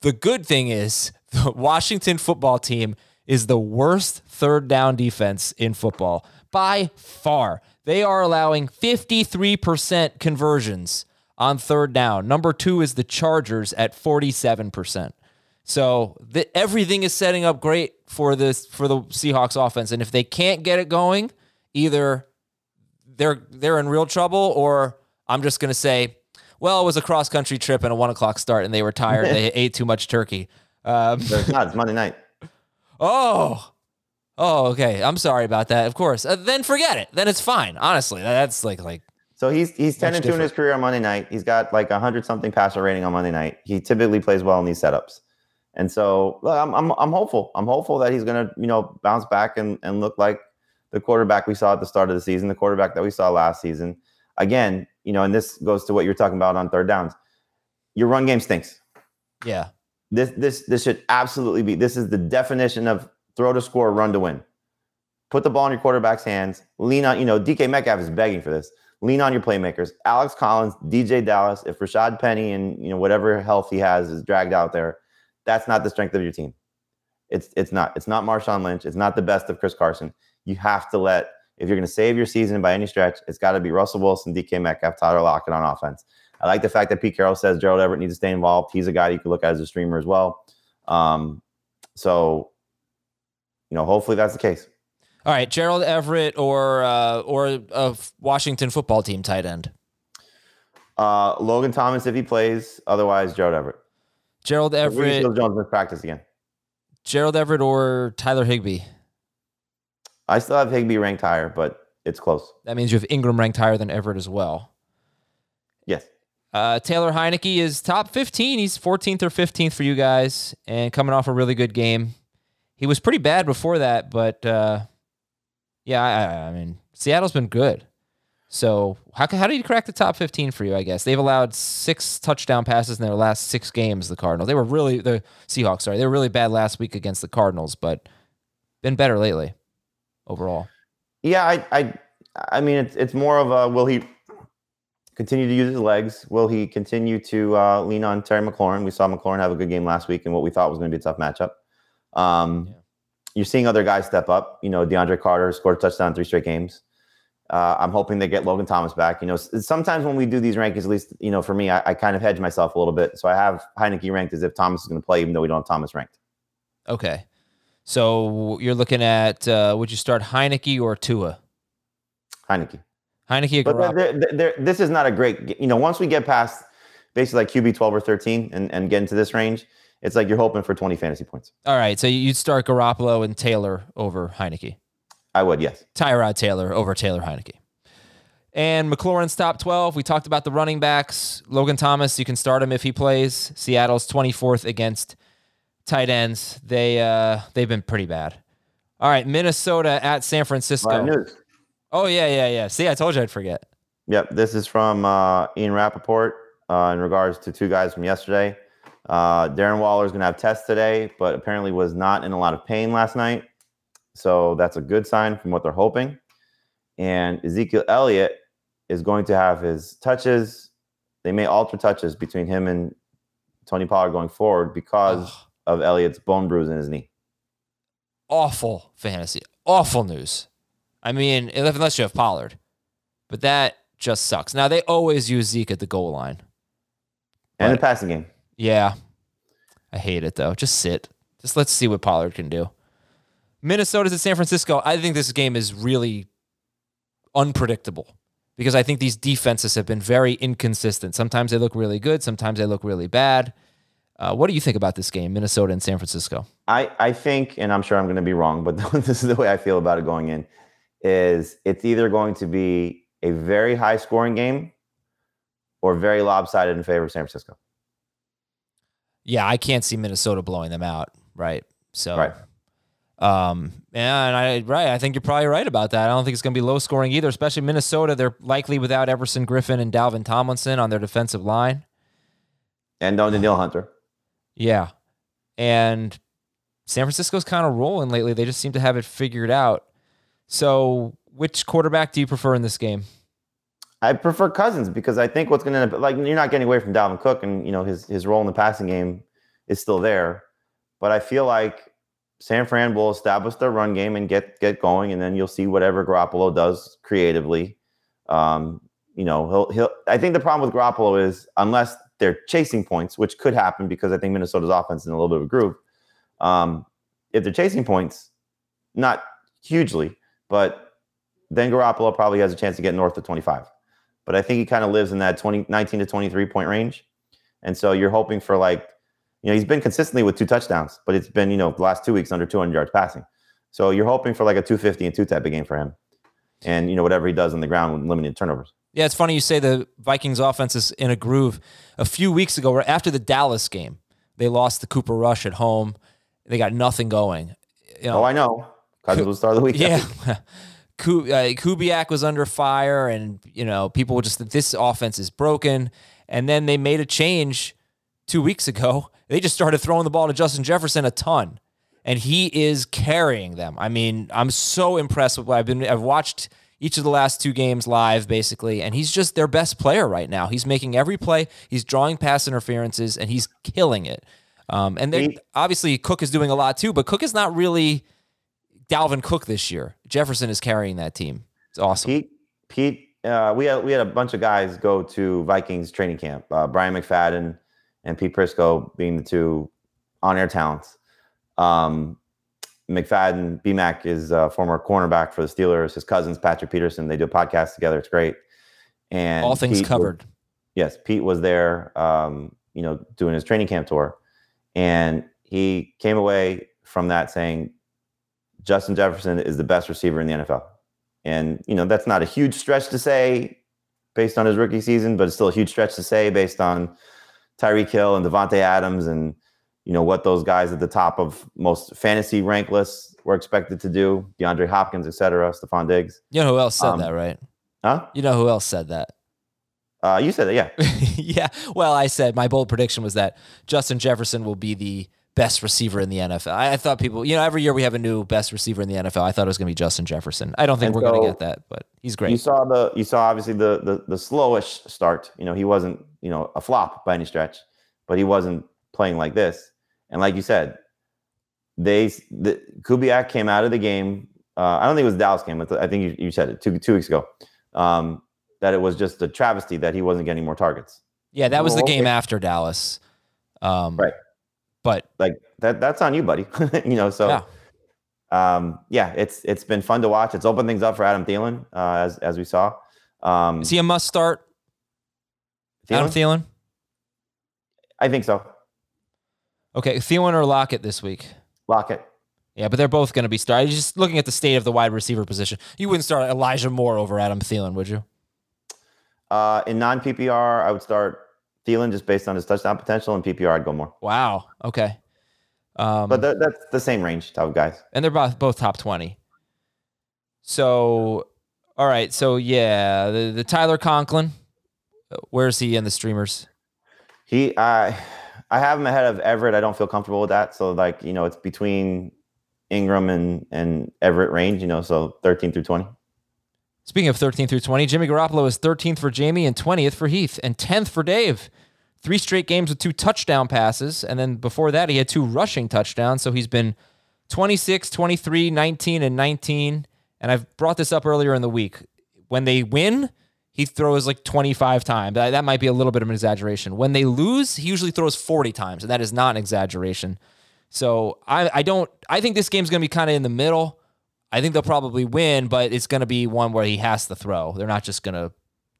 The good thing is the Washington football team is the worst third down defense in football by far. They are allowing 53% conversions on third down. Number two is the Chargers at 47%. So the, everything is setting up great for this for the Seahawks offense. And if they can't get it going, either they're they're in real trouble, or I'm just gonna say, well, it was a cross country trip and a one o'clock start, and they were tired. they ate too much turkey. Um. It's Monday night. oh, oh, okay. I'm sorry about that. Of course. Uh, then forget it. Then it's fine. Honestly, that's like like So he's he's ten and two in his career on Monday night. He's got like a hundred something passer rating on Monday night. He typically plays well in these setups, and so look, I'm I'm I'm hopeful. I'm hopeful that he's gonna you know bounce back and and look like the quarterback we saw at the start of the season, the quarterback that we saw last season. Again, you know, and this goes to what you're talking about on third downs. Your run game stinks. yeah. This this this should absolutely be. This is the definition of throw to score, run to win. Put the ball in your quarterback's hands. Lean on. You know, DK Metcalf is begging for this. Lean on your playmakers. Alex Collins, DeeJay Dallas. If Rashad Penny and you know whatever health he has is dragged out there, that's not the strength of your team. It's it's not. It's not Marshawn Lynch. It's not the best of Chris Carson. You have to let. If you're going to save your season by any stretch, it's got to be Russell Wilson, DK Metcalf, Tyler Lockett on offense. I like the fact that Pete Carroll says Gerald Everett needs to stay involved. He's a guy you can look at as a streamer as well. Um, so, you know, hopefully that's the case. All right, Gerald Everett or uh, or a Washington football team tight end. Uh, Logan Thomas if he plays. Otherwise, Gerald Everett. Gerald Everett, Seals-Jones missed practice again. Gerald Everett or Tyler Higbee. I still have Higbee ranked higher, but it's close. That means you have Engram ranked higher than Everett as well. Yes. Uh, Taylor Heinicke is top 15. He's 14th or 15th for you guys and coming off a really good game. He was pretty bad before that, but uh, yeah, I, I mean, Seattle's been good. So how, how did he crack the top 15 for you, I guess? They've allowed six touchdown passes in their last six games, the Cardinals. They were really, the Seahawks, sorry. They were really bad last week against the Cardinals, but been better lately overall. Yeah, I, I, I mean, it's it's more of a will he continue to use his legs? Will he continue to uh, lean on Terry McLaurin? We saw McLaurin have a good game last week in what we thought was going to be a tough matchup. Um, Yeah. You're seeing other guys step up. You know, DeAndre Carter scored a touchdown in three straight games. Uh, I'm hoping they get Logan Thomas back. You know, sometimes when we do these rankings, at least you know, for me, I, I kind of hedge myself a little bit. So I have Heinicke ranked as if Thomas is going to play, even though we don't have Thomas ranked. Okay. So you're looking at, uh, would you start Heinicke or Tua? Heinicke. Heinicke But Garoppolo? there- there- there- this is not a great, you know, once we get past basically like QB 12 or 13 and, and get into this range, it's like you're hoping for 20 fantasy points. All right, so you'd start Garoppolo and Taylor over Heinicke. I would, yes. Tyrod Taylor over Taylor Heinicke. And McLaurin's top 12. We talked about the running backs. Logan Thomas, you can start him if he plays. Seattle's 24th against tight ends. They uh they've been pretty bad. All right, Minnesota at San Francisco. News. Oh yeah, yeah, yeah. See, I told you I'd forget. Yep. This is from uh, Ian Rapoport uh, in regards to two guys from yesterday. Uh, Darren Waller is going to have tests today, but apparently was not in a lot of pain last night. So that's a good sign from what they're hoping. And Ezekiel Elliott is going to have his touches. They may alter touches between him and Tony Pollard going forward because Ugh. of Elliott's bone bruise in his knee. awful fantasy, awful news. I mean, unless you have Pollard, but that just sucks. Now they always use Zeke at the goal line. And the passing game. Yeah, I hate it though. Just sit. Just let's see what Pollard can do. Minnesota's at San Francisco. I think this game is really unpredictable because I think these defenses have been very inconsistent. Sometimes they look really good, sometimes they look really bad. Uh, what do you think about this game, Minnesota and San Francisco? I, I think, and I'm sure I'm going to be wrong, but this is the way I feel about it going in, is it's either going to be a very high scoring game or very lopsided in favor of San Francisco. Yeah, I can't see Minnesota blowing them out, right? So, Right. Um, and I right, I think you're probably right about that. I don't think it's going to be low scoring either, especially Minnesota. They're likely without Everson Griffen and Dalvin Tomlinson on their defensive line. And on Danielle Hunter. Yeah, and San Francisco's kind of rolling lately. They just seem to have it figured out. So, which quarterback do you prefer in this game? I prefer Cousins because I think what's going to like you're not getting away from Dalvin Cook and you know his his role in the passing game is still there, but I feel like San Fran will establish their run game and get get going, and then you'll see whatever Garoppolo does creatively. Um, you know, he'll he'll. I think the problem with Garoppolo is unless they're chasing points, which could happen because I think Minnesota's offense is in a little bit of a groove. Um, if they're chasing points, not hugely, but then Garoppolo probably has a chance to get north of 25 but I think he kind of lives in that 20, 19 to 23 point range. And so you're hoping for like You know, he's been consistently with two touchdowns, but it's been, you know, the last two weeks under 200 yards passing. So you're hoping for like a 250 and two type of game for him. And, you know, whatever he does on the ground with limited turnovers. Yeah, it's funny you say the Vikings offense is in a groove. A few weeks ago, after the Dallas game, they lost the Cooper Rush at home. They got nothing going. You know, Oh, I know. Cousins was start of the week. yeah. Ku- Kubiak was under fire, and you know people were just this offense is broken. And then they made a change two weeks ago. They just started throwing the ball to Justin Jefferson a ton, and he is carrying them. I mean, I'm so impressed with what I've been. I've watched each of the last two games live, basically, and he's just their best player right now. He's making every play. He's drawing pass interferences, and he's killing it. Um, and then obviously Cook is doing a lot too, but Cook is not really Dalvin Cook this year. Jefferson is carrying that team. It's awesome. Pete, Pete, uh, we had we had a bunch of guys go to Vikings training camp. Uh, Bryant McFadden and Pete Prisco being the two on-air talents. Um, McFadden, BMAC is a former cornerback for the Steelers. His cousins, Patrick Peterson, they do a podcast together. It's great. And All things Pete was- covered. yes, Pete was there, um, you know, doing his training camp tour, and he came away from that saying Justin Jefferson is the best receiver in the NFL. And you know, that's not a huge stretch to say based on his rookie season, but it's still a huge stretch to say based on Tyreek Hill and Davante Adams and you know what those guys at the top of most fantasy rank lists were expected to do, DeAndre Hopkins, et cetera, Stefon Diggs. You know who else said Um, that, right? Huh? You know who else said that? Uh, you said that, yeah. yeah. Well, I said my bold prediction was that Justin Jefferson will be the best receiver in the NFL. I, I thought people, you know, every year we have a new best receiver in the NFL. I thought it was going to be Justin Jefferson. I don't think And we're going to get that, but he's great. You saw the you saw obviously the the the slowish start. You know, he wasn't, you know, a flop by any stretch, but he wasn't playing like this. And like you said, they the Kubiak came out of the game. Uh, I don't think it was Dallas game. but I think you, you said it two two weeks ago. Um, that it was just a travesty that he wasn't getting more targets. Yeah, that was the game okay. after Dallas. Um, Right. But Like that that's on you, buddy. you know, so Yeah. um, yeah, it's it's been fun to watch. It's opened things up for Adam Thielen, uh, as as we saw. Um, is he a must start? Adam Thielen? I think so. Okay, Thielen or Lockett this week? Lockett. Yeah, but they're both going to be started. Just looking at the state of the wide receiver position, you wouldn't start Elijah Moore over Adam Thielen, would you? Uh, in non PPR, I would start Thielen just based on his touchdown potential. and PPR, I'd go Moore. Wow. Okay. Um, But that, that's the same range type of guys. and they're both both top twenty. So, all right. So yeah, the, the Tyler Conklin. uh, Where's he in the streamers? He, I, I have him ahead of Everett. I don't feel comfortable with that. So like you know, it's between Engram and and Everett range. You know, so 13 through 20. Speaking of 13 through 20, Jimmy Garoppolo is 13th for Jamie and 20th for Heath and 10th for Dave. Three straight games with two touchdown passes. And then before that, he had two rushing touchdowns. So he's been 26, 23, 19, and 19. And I've brought this up earlier in the week. When they win, he throws like 25 times. That that might be a little bit of an exaggeration. When they lose, he usually throws 40 times. And that is not an exaggeration. So I, I don't, I think this game's going to be kind of in the middle. I think they'll probably win, but it's going to be one where he has to throw. They're not just going to,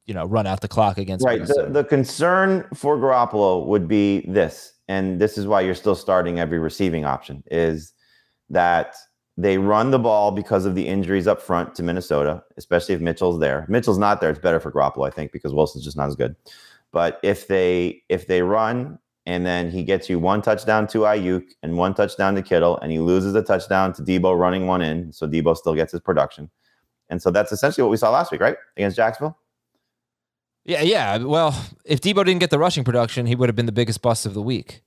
you know, run out the clock against Right. The, the concern for Garoppolo would be this, and this is why you're still starting every receiving option, is that they run the ball because of the injuries up front to Minnesota, especially if Mitchell's there. If Mitchell's not there, it's better for Garoppolo, I think, because Wilson's just not as good. But if they if they run and then he gets you one touchdown to Aiyuk and one touchdown to Kittle, and he loses a touchdown to Deebo running one in, so Deebo still gets his production. And so that's essentially what we saw last week, right? Against Jacksonville. yeah, yeah. Well, if Deebo didn't get the rushing production, he would have been the biggest bust of the week.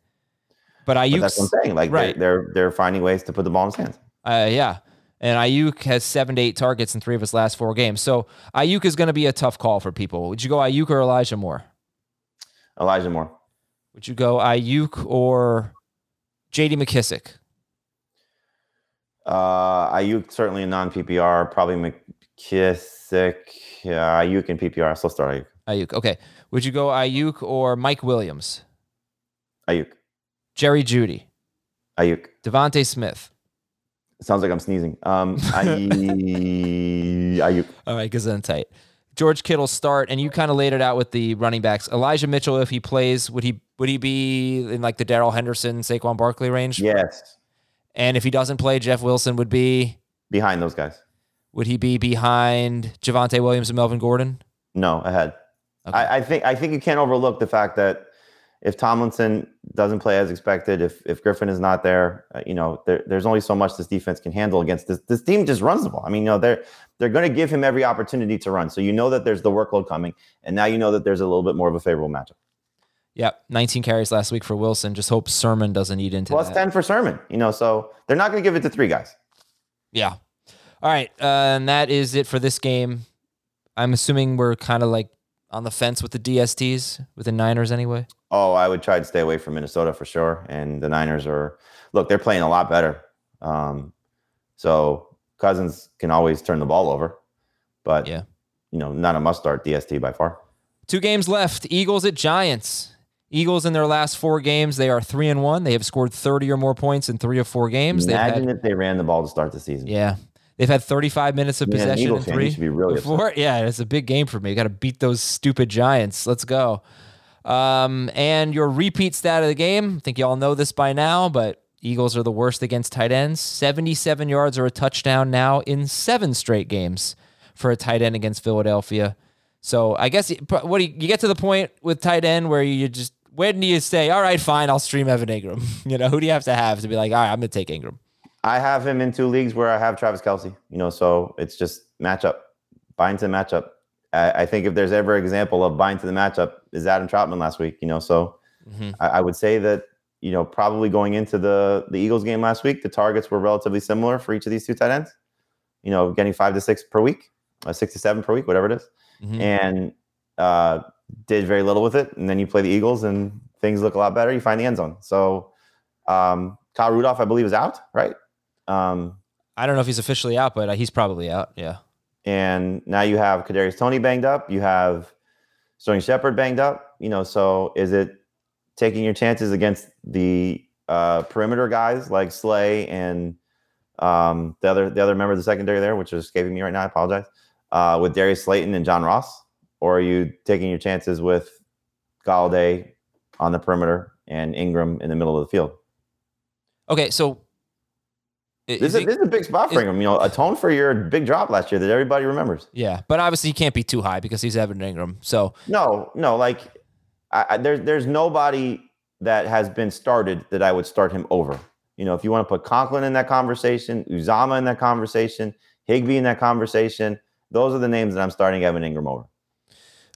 But Aiyuk, that's what I'm saying. Like right. they're, they're they're finding ways to put the ball in his hands. uh, yeah. And Aiyuk has seven to eight targets in three of his last four games. So Aiyuk is going to be a tough call for people. Would you go Aiyuk or Elijah Moore? Elijah Moore. Would you go Aiyuk or J.D. McKissic? Uh, Aiyuk certainly a non PPR. Probably McKissic. Yeah, Aiyuk in PPR. Still start Aiyuk. Aiyuk. Okay. Would you go Aiyuk or Mike Williams? Aiyuk. Jerry Jeudy? Aiyuk. DeVonta Smith? Sounds like I'm sneezing. Um, I, Aiyuk. All right, Gesundheit. George Kittle start, and you kind of laid it out with the running backs. Elijah Mitchell, if he plays, would he would he be in like the Darrell Henderson, Saquon Barkley range? Yes. And if he doesn't play, Jeff Wilson would be Behind those guys. would he be behind Javonte Williams and Melvin Gordon? No, ahead. Okay. I, I think I think you can't overlook the fact that if Tomlinson doesn't play as expected, if if Griffen is not there, uh, you know, there, there's only so much this defense can handle against this. This team just runs the ball. I mean, you know, they're they're going to give him every opportunity to run. So you know that there's the workload coming, and now you know that there's a little bit more of a favorable matchup. Yep, 19 carries last week for Wilson. Just hope Sermon doesn't eat into Plus that. ten for Sermon. You know, so they're not going to give it to three guys. Yeah. All right, uh, and that is it for this game. I'm assuming we're kind of like on the fence with the DSTs with the Niners anyway. Oh, I would try to stay away from Minnesota for sure. And the Niners are look, they're playing a lot better. Um, so Cousins can always turn the ball over, but Yeah. you know, not a must start DST by far. Two games left. Eagles at Giants. Eagles in their last four games, they are three and one. They have scored 30 or more points in three or four games. Imagine had, if they ran the ball to start the season. yeah. They've had 35 minutes of possession in three. be really upset. before. Yeah, it's a big game for me. You got to beat those stupid Giants. Let's go. Um, and your repeat stat of the game, I think you all know this by now, but Eagles are the worst against tight ends. 77 yards or a touchdown now in seven straight games for a tight end against Philadelphia. So I guess what do you, you get to the point with tight end where you just when do you say, all right, fine, I'll stream Evan Engram? You know, who do you have to have to be like, all right, I'm gonna take Engram? I have him in two leagues where I have Travis Kelce, you know, so it's just matchup, bind to the matchup. I, I think if there's ever an example of bind to the matchup is Adam Trautman last week, you know, so Mhm. I, I would say that, you know, probably going into the, the Eagles game last week, the targets were relatively similar for each of these two tight ends, you know, getting five to six per week, uh, six to seven per week, whatever it is. Mhm. and uh, did very little with it. And then you play the Eagles, and things look a lot better. You find the end zone. So um, Kyle Rudolph, I believe, is out, right? Um, I don't know if he's officially out, but uh, he's probably out. Yeah. and now you have Kadarius Toney banged up. You have Sterling Shepard banged up. You know, so is it taking your chances against the uh, perimeter guys like Slay and um, the other the other member of the secondary there, which is escaping me right now. I apologize. Uh, with Darius Slayton and John Ross, or are you taking your chances with Golladay on the perimeter and Engram in the middle of the field? Okay, so This is he- this is a big spot for Engram. You know, atone for your big drop last year that everybody remembers. yeah, but obviously he can't be too high because he's Evan Engram. So No, no, like I, I, there's there's nobody that has been started that I would start him over. You know, if you want to put Conklin in that conversation, Uzomah in that conversation, Higbee in that conversation, those are the names that I'm starting Evan Engram over.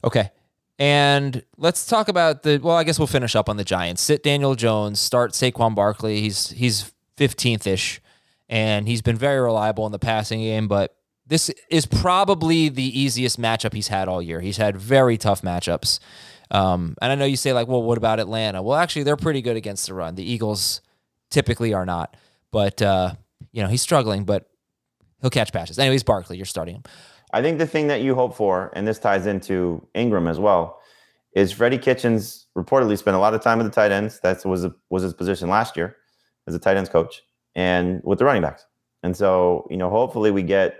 okay, and let's talk about the. Well, I guess we'll finish up on the Giants. Sit Daniel Jones, start Saquon Barkley. He's he's fifteenth ish, and he's been very reliable in the passing game. But this is probably the easiest matchup he's had all year. He's had very tough matchups. Um, and I know you say like, well, what about Atlanta? Well, actually, they're pretty good against the run. The Eagles typically are not, but uh, you know he's struggling, but he'll catch passes. Anyways, Barkley, you're starting him. I think the thing that you hope for, and this ties into Engram as well, is Freddie Kitchens reportedly spent a lot of time with the tight ends. That was was his position last year as a tight ends coach, and with the running backs. And so, you know, hopefully we get.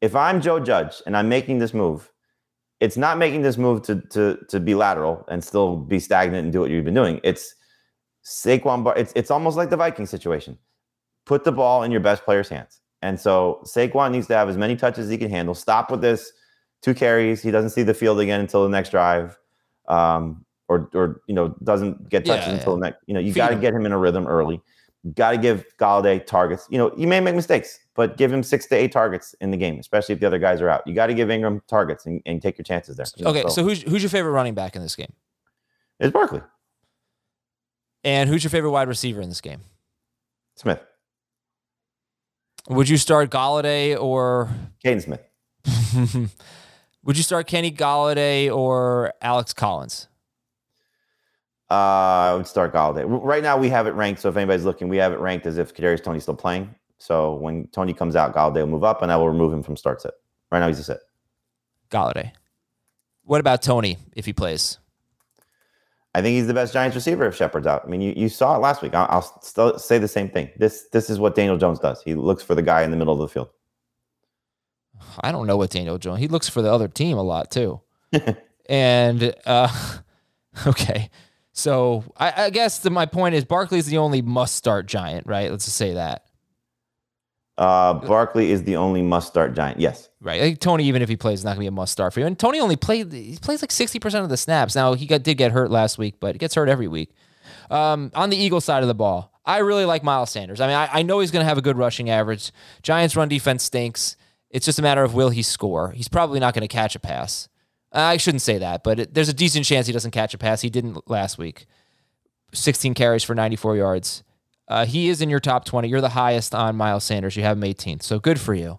If I'm Joe Judge and I'm making this move, it's not making this move to to to be lateral and still be stagnant and do what you've been doing. It's Saquon. Bar- it's it's almost like the Viking situation. Put the ball in your best player's hands. And so Saquon needs to have as many touches as he can handle. Stop with this two carries. He doesn't see the field again until the next drive, um, or or you know doesn't get touches Yeah, until the next. You know you got to get him in a rhythm early. Got to give Golladay targets. You know you may make mistakes, but give him six to eight targets in the game, especially if the other guys are out. You got to give Engram targets and, and take your chances there. Okay, so who's who's your favorite running back in this game? it's Barkley And who's your favorite wide receiver in this game? Smith, Would you start Golladay or Kaden Smith. would you start Kenny Golladay or Alex Collins? Uh, I would start Golladay. Right now, we have it ranked. So if anybody's looking, we have it ranked as if Kadarius Toney's still playing. So when Toney comes out, Golladay will move up, and I will remove him from start set. Right now, he's a sit. Golladay. What about Toney if he plays? I think he's the best Giants receiver if Shepard's out. I mean, you, you saw it last week. I'll, I'll still say the same thing. This this is what Daniel Jones does. He looks for the guy in the middle of the field. I don't know what Daniel Jones. He looks for the other team a lot too. and uh, okay, so I, I guess the, my point is Barkley's the only must-start Giant, right? Let's just say that. Uh, Barkley is the only must-start Giant. Yes. Right. Like Toney, even if he plays, is not gonna be a must start for you. And Toney only played he plays like sixty percent of the snaps. Now he got did get hurt last week, but he gets hurt every week. Um, on the Eagle side of the ball, I really like Miles Sanders. I mean, I, I know he's gonna have a good rushing average. Giants run defense stinks. It's just a matter of will he score. He's probably not gonna catch a pass. I shouldn't say that, but it, there's a decent chance he doesn't catch a pass. He didn't last week. 16 carries for 94 yards. Uh, he is in your top 20. You're the highest on Miles Sanders. You have him 18th. So good for you.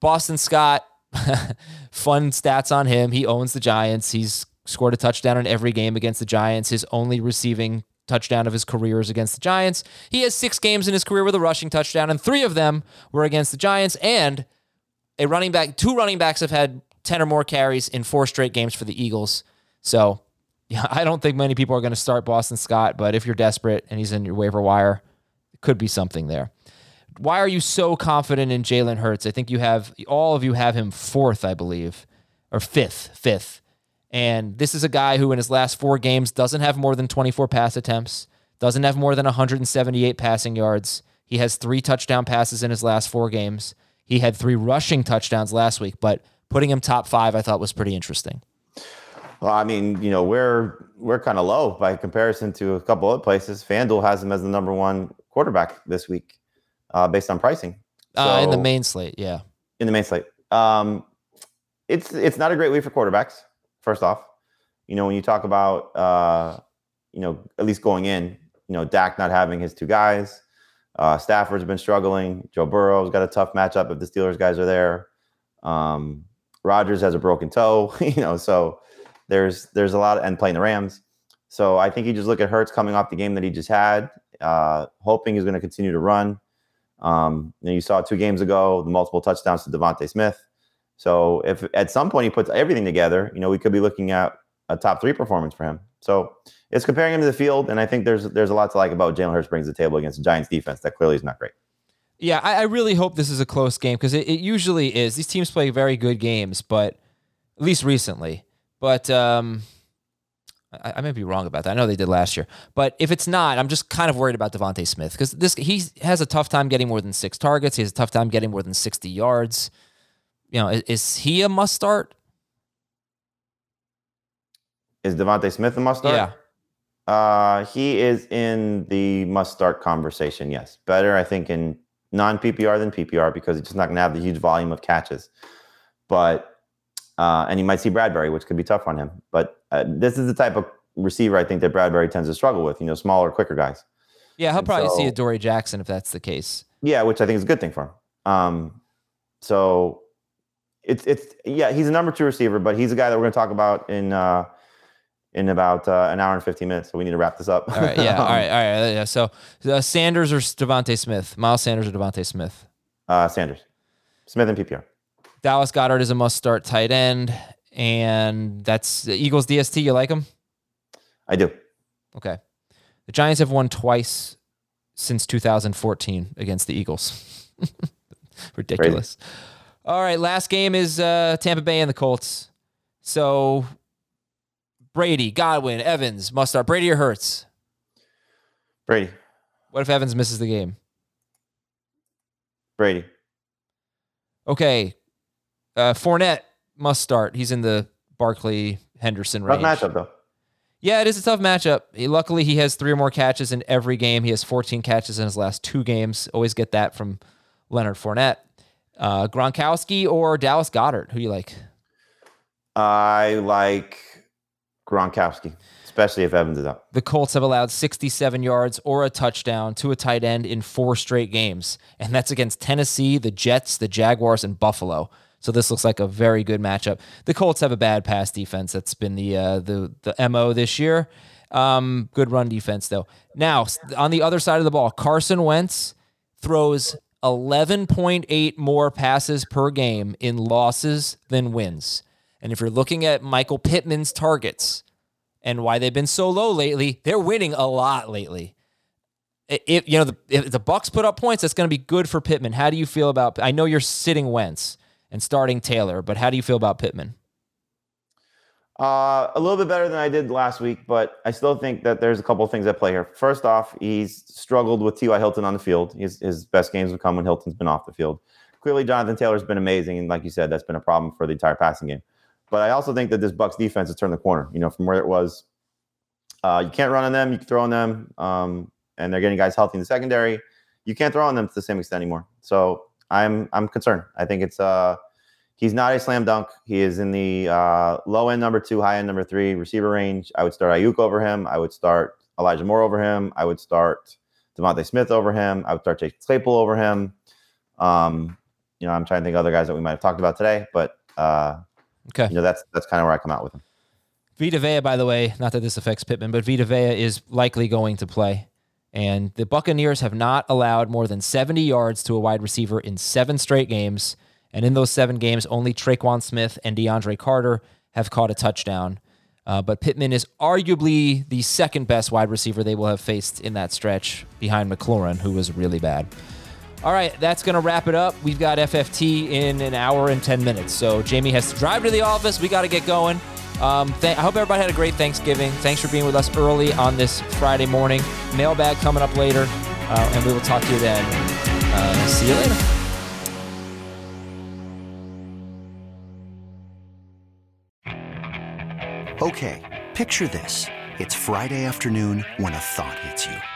Boston Scott, fun stats on him. He owns the Giants. He's scored a touchdown in every game against the Giants. His only receiving touchdown of his career is against the Giants. He has six games in his career with a rushing touchdown, and three of them were against the Giants. And a running back, two running backs have had 10 or more carries in four straight games for the Eagles. So yeah, I don't think many people are going to start Boston Scott, but if you're desperate and he's in your waiver wire, it could be something there why are you so confident in Jalen Hurts? I think you have all of you have him fourth, I believe, or fifth, fifth. And this is a guy who in his last four games doesn't have more than 24 pass attempts, doesn't have more than 178 passing yards. He has three touchdown passes in his last four games. He had three rushing touchdowns last week, but putting him top five, I thought was pretty interesting. Well, I mean, you know, we're we're kind of low by comparison to a couple other places. FanDuel has him as the number one quarterback this week uh, based on pricing. So, uh, in the main slate, yeah. In the main slate, um, it's it's not a great week for quarterbacks. First off, you know when you talk about uh, you know at least going in, you know Dak not having his two guys, uh, Stafford's been struggling. Joe Burrow's got a tough matchup if the Steelers guys are there. Um, Rodgers has a broken toe, you know, so there's there's a lot of, and playing the Rams. So I think you just look at Hurts coming off the game that he just had, uh, hoping he's going to continue to run. Um, you, you saw two games ago the multiple touchdowns to DeVonta Smith. So if at some point he puts everything together, you know, we could be looking at a top three performance for him. So it's comparing him to the field, and I think there's there's a lot to like about Jalen Hurts brings to the table against the Giants defense that clearly is not great. Yeah, I, I really hope this is a close game because it, it, usually is. These teams play very good games, but at least recently. But um, I, I may be wrong about that. I know they did last year, but if it's not, I'm just kind of worried about DeVonta Smith because this he has a tough time getting more than six targets. He has a tough time getting more than 60 yards. You know, is, is he a must start? Is DeVonta Smith a must start? Yeah. Uh, he is in the must start conversation. Yes, better I think in non PPR than PPR because he's just not going to have the huge volume of catches. But uh, and you might see Bradberry, which could be tough on him. But uh, this is the type of receiver I think that Bradberry tends to struggle with. You know, smaller, quicker guys. Yeah, he'll and probably so, see Adoree' Jackson if that's the case. Yeah, which I think is a good thing for him. Um, so it's it's yeah, he's a number two receiver, but he's a guy that we're going to talk about in uh, in about uh, an hour and 15 minutes. So we need to wrap this up. All right. Yeah. all right. All right. Yeah. So uh, Sanders or DeVonta Smith? Miles Sanders or DeVonta Smith? Uh, Sanders. Smith and PPR. Dallas Goedert is a must start tight end. And that's Eagles DST. You like him? I do. Okay. The Giants have won twice since 2014 against the Eagles. Ridiculous. Crazy. All right. Last game is uh, Tampa Bay and the Colts. So Brady, Godwin, Evans must start. Brady or Hurts? Brady. What if Evans misses the game? Brady. Okay. Uh, Fournette must start. He's in the Barkley Henderson range. Tough matchup though. Yeah, it is a tough matchup. He, luckily, he has three or more catches in every game. He has 14 catches in his last two games. Always get that from Leonard Fournette. Uh, Gronkowski or Dallas Goedert? Who do you like? I like Gronkowski, especially if Evans is up. The Colts have allowed 67 yards or a touchdown to a tight end in four straight games, and that's against Tennessee, the Jets, the Jaguars, and Buffalo. So this looks like a very good matchup. The Colts have a bad pass defense. That's been the uh, the the mo this year. Um, good run defense though. Now on the other side of the ball, Carson Wentz throws 11.8 more passes per game in losses than wins. And if you're looking at Michael Pittman's targets and why they've been so low lately, they're winning a lot lately. If you know the, if the Bucs put up points, that's going to be good for Pittman. How do you feel about? I know you're sitting Wentz. and starting Taylor. But how do you feel about Pittman? Uh, a little bit better than I did last week, but I still think that there's a couple of things at play here. First off, he's struggled with T.Y. Hilton on the field. His, his best games have come when Hilton's been off the field. Clearly, Jonathan Taylor's been amazing, and like you said, that's been a problem for the entire passing game. But I also think that this Bucs defense has turned the corner. You know, from where it was, uh, you can't run on them, you can throw on them, um, and they're getting guys healthy in the secondary. You can't throw on them to the same extent anymore. So I'm I'm concerned. I think it's uh he's not a slam dunk. He is in the uh, low end number two, high end number three receiver range. I would start Ayuk over him. I would start Elijah Moore over him. I would start DeVonta Smith over him. I would start Chase Claypool over him. Um, you know, I'm trying to think of other guys that we might have talked about today, but uh, Okay. you know, that's that's kind of where I come out with him. Vita Vea, by the way, not that this affects Pittman, but Vita Vea is likely going to play. And the Buccaneers have not allowed more than 70 yards to a wide receiver in seven straight games. And in those seven games, only Tre'Quan Smith and DeAndre Carter have caught a touchdown. Uh, but Pittman is arguably the second best wide receiver they will have faced in that stretch behind McLaurin, who was really bad. All right, that's going to wrap it up. We've got FFT in an hour and 10 minutes. So Jamie has to drive to the office. We got to get going. Um, th- I hope everybody had a great Thanksgiving. Thanks for being with us early on this Friday morning. Mailbag coming up later, uh, and we will talk to you then. Uh, see you later. Okay, picture this. It's Friday afternoon when a thought hits you.